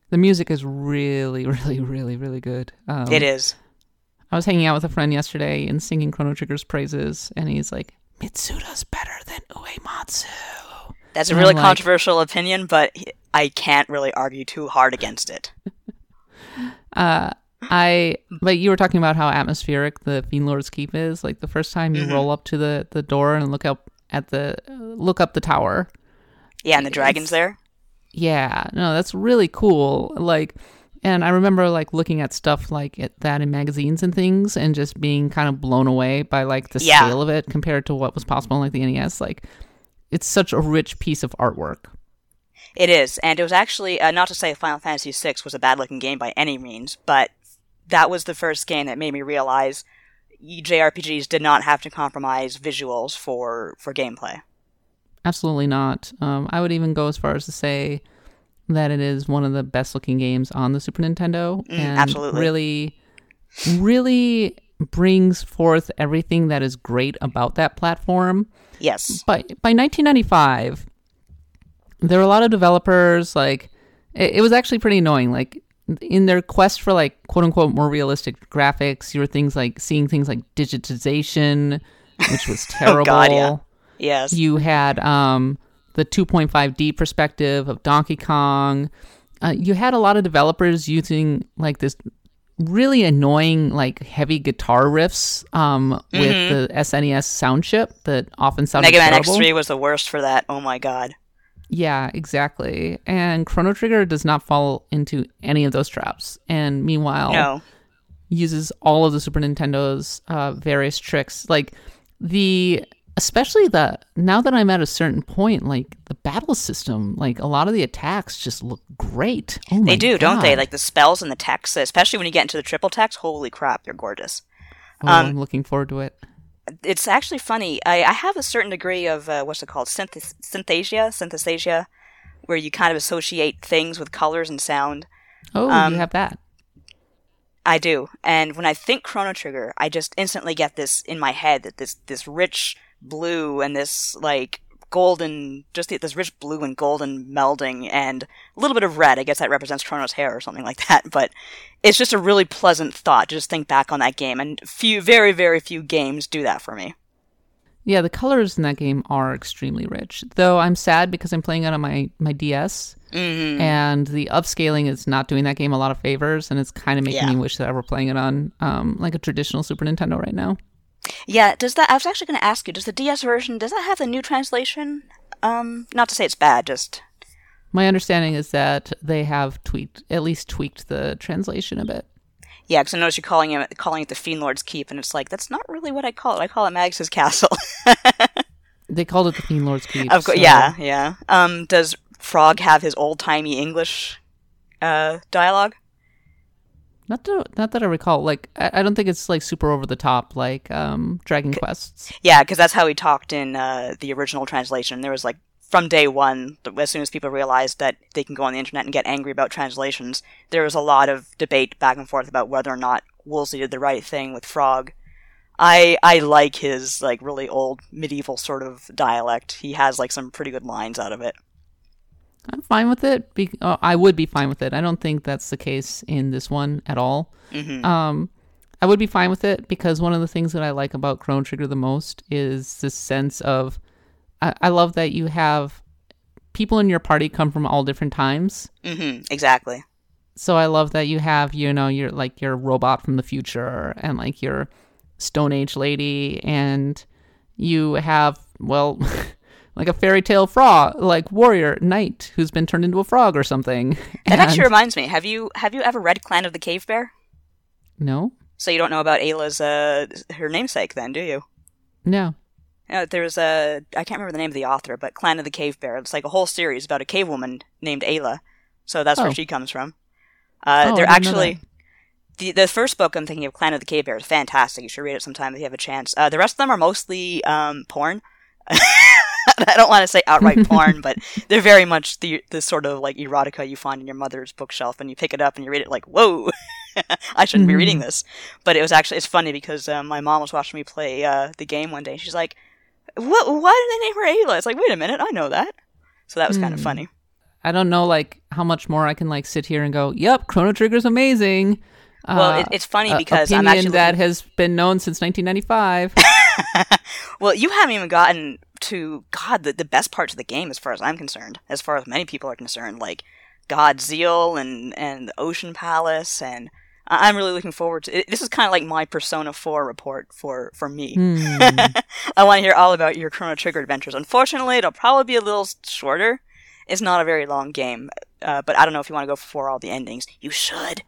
[SPEAKER 1] The music is really, [LAUGHS] really, really, really good. Um,
[SPEAKER 2] it is.
[SPEAKER 1] I was hanging out with a friend yesterday and singing Chrono Trigger's praises, and he's like, Mitsuda's better than Uematsu.
[SPEAKER 2] That's a really
[SPEAKER 1] like-
[SPEAKER 2] controversial opinion, but I can't really argue too hard against it. [LAUGHS]
[SPEAKER 1] Uh, I, but you were talking about how atmospheric the Fiend Lord's Keep is. Like the first time you
[SPEAKER 2] Mhm.
[SPEAKER 1] roll up to the, the door and look up at the, look up the tower.
[SPEAKER 2] Yeah, and the dragons
[SPEAKER 1] It's-
[SPEAKER 2] there.
[SPEAKER 1] Yeah, no, that's really cool. Like, and I remember like looking at stuff like it, that in magazines and things, and just being kind of blown away by like the
[SPEAKER 2] Yeah.
[SPEAKER 1] scale of it compared to what was possible in like the NES. Like, it's such a rich piece of artwork.
[SPEAKER 2] It is, and it was actually uh, not to say Final Fantasy VI was a bad-looking game by any means, but that was the first game that made me realize JRPGs did not have to compromise visuals for for gameplay.
[SPEAKER 1] Absolutely not. Um, I would even go as far as to say that it is one of the best looking games on the Super Nintendo,
[SPEAKER 2] Mm,
[SPEAKER 1] and
[SPEAKER 2] absolutely.
[SPEAKER 1] really, really brings forth everything that is great about that platform.
[SPEAKER 2] Yes.
[SPEAKER 1] By by 1995, there were a lot of developers like it, it was actually pretty annoying. Like in their quest for like quote unquote more realistic graphics, you were things like seeing things like digitization, which was terrible. [LAUGHS]
[SPEAKER 2] oh God, yeah. Yes.
[SPEAKER 1] You had um, the 2.5D perspective of Donkey Kong. Uh, you had a lot of developers using like this really annoying like heavy guitar riffs um, with the SNES sound chip that often sounded
[SPEAKER 2] Mega Man
[SPEAKER 1] terrible.
[SPEAKER 2] X3 was the worst for that. Oh my God.
[SPEAKER 1] Yeah, exactly. And Chrono Trigger does not fall into any of those traps. And meanwhile,
[SPEAKER 2] No.
[SPEAKER 1] uses all of the Super Nintendo's uh, various tricks, like the especially the now that I'm at a certain point, like the battle system, like a lot of the attacks just look great. Oh
[SPEAKER 2] They do, don't they? Like the spells and the text, especially when you get into the triple text. Holy crap, they're gorgeous.
[SPEAKER 1] Oh,
[SPEAKER 2] um,
[SPEAKER 1] I'm looking forward to it.
[SPEAKER 2] It's actually funny. I, I have a certain degree of uh, what's it called, Synth- synthesia, synthesasia, where you kind of associate things with colors and sound.
[SPEAKER 1] Oh,
[SPEAKER 2] um,
[SPEAKER 1] you have that.
[SPEAKER 2] I do, and when I think Chrono Trigger, I just instantly get this in my head that this this rich blue and this like golden, just this rich blue and golden melding, and a little bit of red. I guess that represents Chrono's hair or something like [LAUGHS] that. But it's just a really pleasant thought to just think back on that game, and few, very, very few games do that for me.
[SPEAKER 1] Yeah, the colors in that game are extremely rich. Though I'm sad because I'm playing it on my my DS,
[SPEAKER 2] Mm-hmm.
[SPEAKER 1] and the upscaling is not doing that game a lot of favors, and it's kind of making
[SPEAKER 2] Yeah.
[SPEAKER 1] me wish that I were playing it on um, like a traditional Super Nintendo right now.
[SPEAKER 2] Yeah, does that? I was actually going to ask you. Does the DS version does that have the new translation? Um, not to say it's bad, just
[SPEAKER 1] My understanding is that they have tweaked, at least tweaked the translation a bit.
[SPEAKER 2] yeah. Because I noticed you're calling it calling it the Fiend Lord's Keep, and it's like that's not really what I call it. I call it Magus's Castle. [LAUGHS]
[SPEAKER 1] They called it the Fiend Lord's Keep.
[SPEAKER 2] of course,
[SPEAKER 1] so-
[SPEAKER 2] yeah, yeah. Um, does Frog have his old timey English uh dialogue?
[SPEAKER 1] Not to, not that I recall. Like, I, I don't think it's like super over the top like um, Dragon Quests.
[SPEAKER 2] Yeah, because that's how he talked in uh, the original translation. There was like from day one, as soon as people realized that they can go on the internet and get angry about translations, there was a lot of debate back and forth about whether or not Woolsey did the right thing with Frog. I I like his like really old medieval sort of dialect. He has like some pretty good lines out of it.
[SPEAKER 1] I'm fine with it. Be- uh, I would be fine with it. I don't think that's the case in this one at all.
[SPEAKER 2] hmm
[SPEAKER 1] Um, I would be fine with it because one of the things that I like about Chrono Trigger the most is this sense of I, I love that you have people in your party come from all different times.
[SPEAKER 2] Mm-hmm. Exactly.
[SPEAKER 1] So I love that you have you know your like your robot from the future and like your Stone Age lady and you have well [LAUGHS] like a fairy tale frog like warrior knight who's been turned into a frog or something. [LAUGHS]
[SPEAKER 2] That actually reminds me. Have you have you ever read Clan of the Cave Bear?
[SPEAKER 1] no
[SPEAKER 2] So you don't know about Ayla's uh her namesake then, do you?
[SPEAKER 1] no
[SPEAKER 2] Uh, there's a I can't remember the name of the author, but Clan of the Cave Bear. It's like a whole series about a cave woman named Ayla. So that's
[SPEAKER 1] Oh.
[SPEAKER 2] where she comes from. Uh,
[SPEAKER 1] Oh,
[SPEAKER 2] they're
[SPEAKER 1] I didn't know
[SPEAKER 2] actually the the first book I'm thinking of, Clan of the Cave Bear, is fantastic. You should read it sometime if you have a chance. Uh, the rest of them are mostly um, porn. [LAUGHS] [LAUGHS] I don't want to say outright [LAUGHS] porn, but they're very much the the sort of like erotica you find in your mother's bookshelf, and you pick it up and you read it like, whoa, [LAUGHS] I shouldn't be reading this. But it was actually it's funny because uh, my mom was watching me play uh, the game one day, and she's like, "What? Why did they name her Ayla?" It's like, wait a minute, I know that. So that was kind of
[SPEAKER 1] Hmm.
[SPEAKER 2] funny.
[SPEAKER 1] I don't know like how much more I can like sit here and go, "Yep, Chrono Trigger's amazing."
[SPEAKER 2] Well,
[SPEAKER 1] Uh,
[SPEAKER 2] it, it's funny because I'm actually
[SPEAKER 1] that
[SPEAKER 2] looking-
[SPEAKER 1] has been known since 1995.
[SPEAKER 2] well, you haven't even gotten to God the, the best parts of the game, as far as I'm concerned. As far as many people are concerned, like God's Zeal and and the Ocean Palace, and I'm really looking forward to. It. This is kind of like my Persona 4 report for for me.
[SPEAKER 1] Hmm. [LAUGHS]
[SPEAKER 2] I want to hear all about your Chrono Trigger adventures. Unfortunately, it'll probably be a little shorter. It's not a very long game, uh, but I don't know if you want to go for all the endings. You should.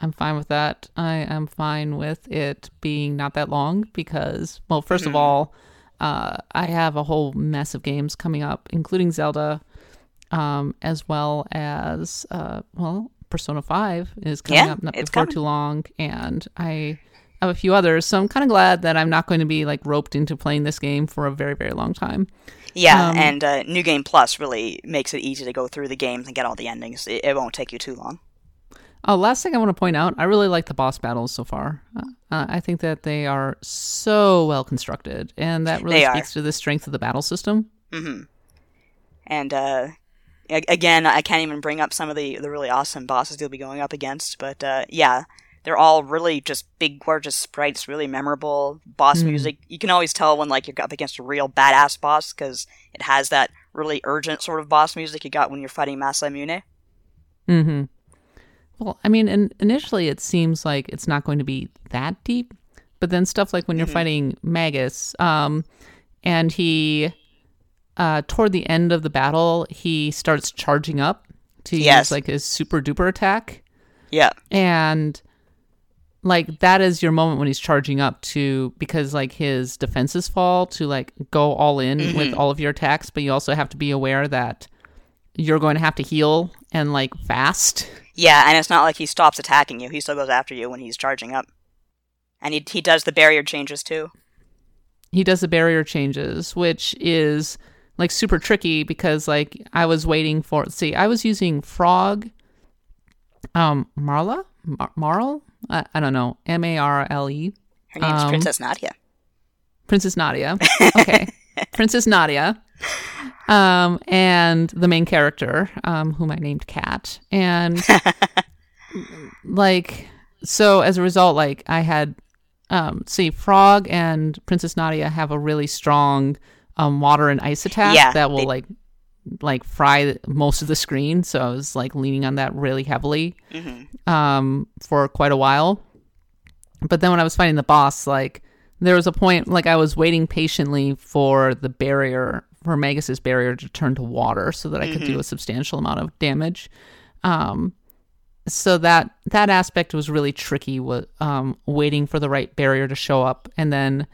[SPEAKER 1] I'm fine with that. I am fine with it being not that long because, well, 1st of
[SPEAKER 2] Mhm.
[SPEAKER 1] all, uh, I have a whole mess of games coming up, including Zelda, um, as well as, uh, well, Persona 5 is coming
[SPEAKER 2] Yeah,
[SPEAKER 1] up not before
[SPEAKER 2] coming.
[SPEAKER 1] too long, and I have a few others. So I'm kind of glad that I'm not going to be like roped into playing this game for a very, very long time.
[SPEAKER 2] Yeah,
[SPEAKER 1] Um,
[SPEAKER 2] and uh, New Game Plus really makes it easy to go through the games and get all the endings. It, it won't take you too long.
[SPEAKER 1] Oh, last thing I want to point out, I really like the boss battles so far. Uh, uh, I think that they are so well constructed, and that really
[SPEAKER 2] They are.
[SPEAKER 1] speaks to the strength of the battle system.
[SPEAKER 2] hmm And uh, again, I can't even bring up some of the the really awesome bosses you'll be going up against, but uh, yeah, they're all really just big, gorgeous sprites, really memorable boss music. You can always tell when like you're up against a real badass boss because it has that really urgent sort of boss music you got when you're fighting Masamune.
[SPEAKER 1] Mm-hmm. Well, I mean, in, initially it seems like it's not going to be that deep, but then stuff like when you're fighting Magus, um, and he, uh, toward the end of the battle, he starts charging up to
[SPEAKER 2] Yes.
[SPEAKER 1] use like his super duper attack,
[SPEAKER 2] Yeah,
[SPEAKER 1] and like that is your moment when he's charging up to because like his defenses fall to like go all in with all of your attacks, but you also have to be aware that you're going to have to heal and like fast. [LAUGHS]
[SPEAKER 2] yeah, and it's not like he stops attacking you; he still goes after you when he's charging up. And he he does the barrier changes too.
[SPEAKER 1] he does the barrier changes, which is like super tricky because like I was waiting for see I was using frog, um Marla? Mar- Marl? I, I don't know. M A R L E.
[SPEAKER 2] Her name's
[SPEAKER 1] Um,
[SPEAKER 2] Princess Nadia.
[SPEAKER 1] Princess Nadia. Okay [LAUGHS] Princess Nadia um and the main character um whom I named Cat and [LAUGHS] like so as a result like I had um see Frog and Princess Nadia have a really strong um water and ice attack
[SPEAKER 2] Yeah,
[SPEAKER 1] that will
[SPEAKER 2] they-
[SPEAKER 1] like like fry most of the screen. So I was like leaning on that really heavily
[SPEAKER 2] Mm-hmm.
[SPEAKER 1] um for quite a while. But then when I was fighting the boss like there was a point like I was waiting patiently for the barrier for Magus's barrier to turn to water so that I could do a substantial amount of damage. Um so that that aspect was really tricky was um waiting for the right barrier to show up and then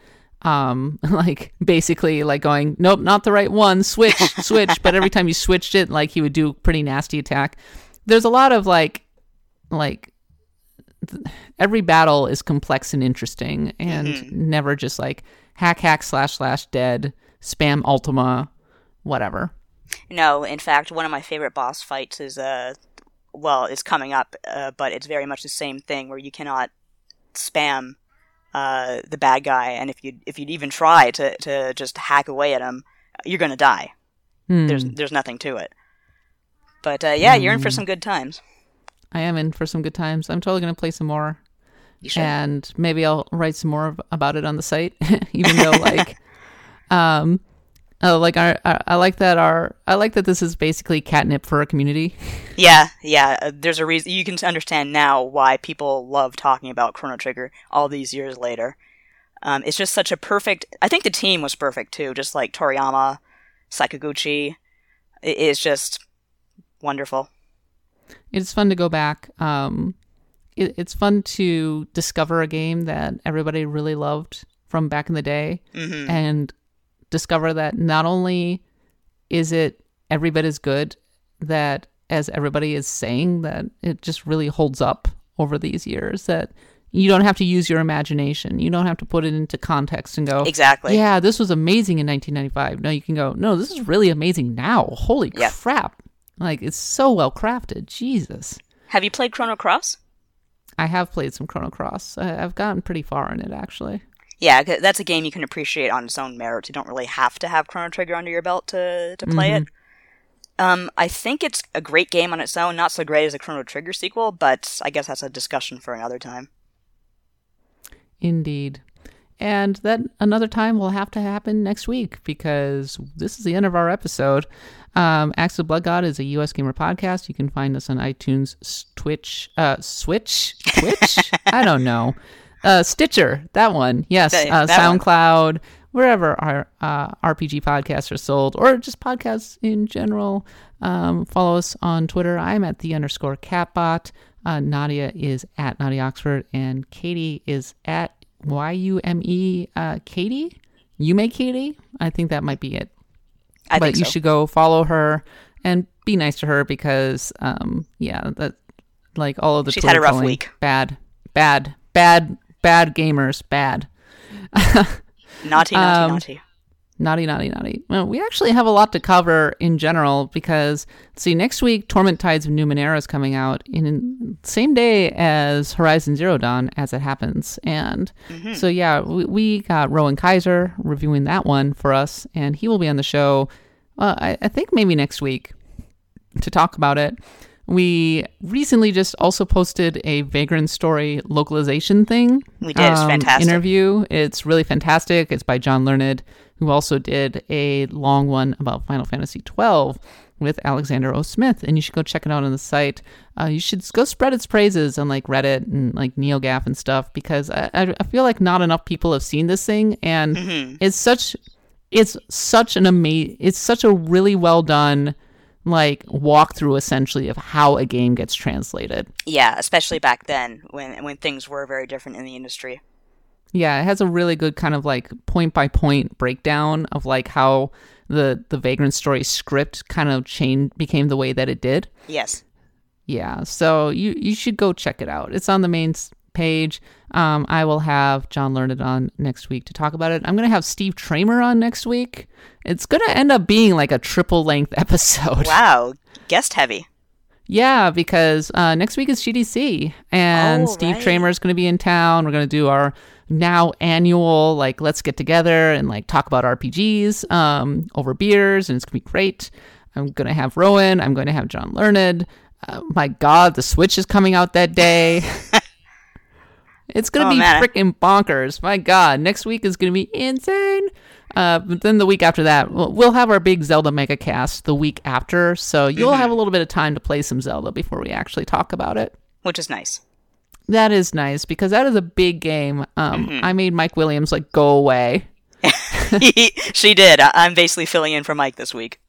[SPEAKER 1] um [LAUGHS] like basically like going nope not the right one. Switch [LAUGHS] switch. But every time you switched it like he would do a pretty nasty attack. There's a lot of like like every battle is complex and interesting and never just like hack hack slash slash dead spam ultima whatever
[SPEAKER 2] No, in fact, one of my favorite boss fights is uh, well, it's coming up, uh, but it's very much the same thing where you cannot spam uh the bad guy, and if you if you'd even try to to just hack away at him, you're gonna die.
[SPEAKER 1] Hmm.
[SPEAKER 2] There's there's nothing to it. But uh, yeah, you're in for some good times.
[SPEAKER 1] I am in for some good times i'm totally going to play some more
[SPEAKER 2] You should.
[SPEAKER 1] and maybe I'll write some more about it on the site. [LAUGHS] Even though, like, [LAUGHS] um, oh, like our, I, I like that our, I like that this is basically catnip for a community. [LAUGHS]
[SPEAKER 2] Yeah, yeah. Uh, there's a reason you can understand now why people love talking about Chrono Trigger all these years later. Um, it's just such a perfect. I think the team was perfect too, just like Toriyama, Sakaguchi. It is just wonderful.
[SPEAKER 1] It's fun to go back. Um, it, it's fun to discover a game that everybody really loved from back in the day,
[SPEAKER 2] hmm
[SPEAKER 1] and discover that not only is it every bit as good that as everybody is saying that it just really holds up over these years that you don't have to use your imagination. You don't have to put it into context and go
[SPEAKER 2] Exactly.
[SPEAKER 1] yeah this was amazing in 1995 no you can go no this is really amazing now. Holy crap like it's so well crafted jesus
[SPEAKER 2] Have you played Chrono Cross?
[SPEAKER 1] i have played some chrono cross I, i've gotten pretty far in it actually
[SPEAKER 2] Yeah, that's a game you can appreciate on its own merits. You don't really have to have Chrono Trigger under your belt to to play it. Um, I think it's a great game on its own. Not so great as a Chrono Trigger sequel, but I guess that's a discussion for another time.
[SPEAKER 1] Indeed. And that another time will have to happen next week because this is the end of our episode. Um, Axe of Blood God is a USgamer podcast. You can find us on iTunes, Twitch, uh, Switch, Twitch. [LAUGHS] I don't know. Uh, Stitcher, that one. Yes.
[SPEAKER 2] That-
[SPEAKER 1] uh,
[SPEAKER 2] that one.
[SPEAKER 1] SoundCloud, wherever our uh, RPG podcasts are sold, or just podcasts in general. Um, follow us on Twitter. I'm at the underscore catbot. Uh, Nadia is at Nadia Oxford, and Caty is at Y U M E uh, Caty. You make Caty. I think that might be it.
[SPEAKER 2] I
[SPEAKER 1] but
[SPEAKER 2] think
[SPEAKER 1] you should go follow her and be nice to her because, um, yeah, that like all of the
[SPEAKER 2] She's had a rough
[SPEAKER 1] Twitter-trolling,
[SPEAKER 2] week.
[SPEAKER 1] Bad, bad, bad, bad gamers. Bad. [LAUGHS]
[SPEAKER 2] Naughty, naughty,
[SPEAKER 1] um,
[SPEAKER 2] naughty.
[SPEAKER 1] Naughty, naughty, naughty. Well, we actually have a lot to cover in general because, see, next week, Torment Tides of Numenera is coming out in the same day as Horizon Zero Dawn, as it happens. And
[SPEAKER 2] Mm-hmm.
[SPEAKER 1] so, yeah, we, we got Rowan Kaiser reviewing that one for us, and he will be on the show, uh, I, I think maybe next week to talk about it. We recently just also posted a Vagrant Story localization thing.
[SPEAKER 2] We did. It's fantastic.
[SPEAKER 1] Interview. It's really fantastic. It's by John Learned, who also did a long one about Final Fantasy twelve with Alexander O. Smith, and you should go check it out on the site. Uh, you should go spread its praises on like Reddit and like NeoGaf and stuff because I, I I feel like not enough people have seen this thing, and
[SPEAKER 2] Mm-hmm.
[SPEAKER 1] it's such it's such an amazing it's such a really well done like walkthrough essentially of how a game gets translated.
[SPEAKER 2] Yeah, especially back then when when things were very different in the industry.
[SPEAKER 1] Yeah, it has a really good kind of like point by point breakdown of like how the the Vagrant Story script kind of changed became the way that it did.
[SPEAKER 2] Yes.
[SPEAKER 1] Yeah, so you you should go check it out. It's on the main page. Um, I will have John Learned on next week to talk about it. I'm gonna have Steve Tramer on next week. It's gonna end up being like a triple length [LAUGHS] episode.
[SPEAKER 2] Wow, guest heavy.
[SPEAKER 1] Yeah, because uh, next week is GDC, and
[SPEAKER 2] Oh,
[SPEAKER 1] Steve
[SPEAKER 2] right.
[SPEAKER 1] Tramer is going to be in town. We're going to do our now annual like let's get together and like talk about RPGs um, over beers, and it's going to be great. I'm going to have Rowan. I'm going to have John Learned. Uh, my God, the Switch is coming out that day. [LAUGHS] it's going to
[SPEAKER 2] Oh,
[SPEAKER 1] be freaking bonkers. My God, next week is going to be insane. Uh, but then the week after that, we'll, we'll have our big Zelda mega cast the week after, so you'll
[SPEAKER 2] Mm-hmm.
[SPEAKER 1] have a little bit of time to play some Zelda before we actually talk about it.
[SPEAKER 2] Which is nice.
[SPEAKER 1] That is nice because that is a big game. Um,
[SPEAKER 2] Mm-hmm.
[SPEAKER 1] I made Mike Williams like go away. [LAUGHS]
[SPEAKER 2] she did. I- I'm basically filling in for Mike this week.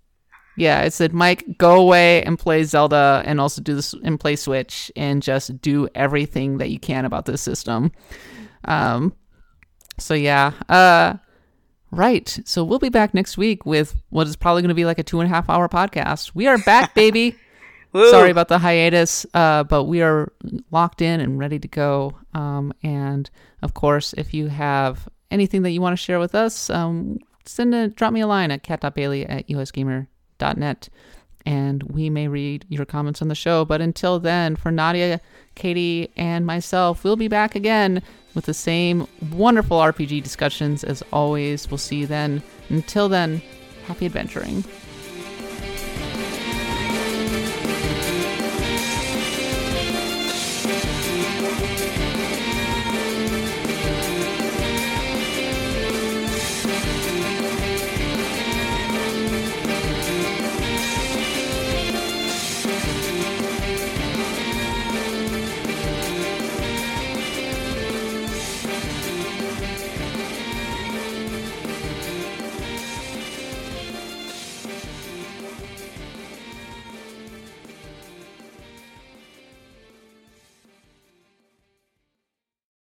[SPEAKER 1] Yeah, it said, Mike, go away and play Zelda, and also do this and play Switch, and just do everything that you can about this system. Um, so yeah, uh, right. So we'll be back next week with what is probably going to be like a two and a half hour podcast. We are back, [LAUGHS] baby.
[SPEAKER 2] Woo!
[SPEAKER 1] Sorry about the hiatus, uh, but we are locked in and ready to go. Um, and of course, if you have anything that you want to share with us, um, send a drop me a line at kat.bailey at usgamer.net and we may read your comments on the show. But until then, for Nadia, Caty, and myself, we'll be back again with the same wonderful RPG discussions as always. We'll see you then. Until then, happy adventuring.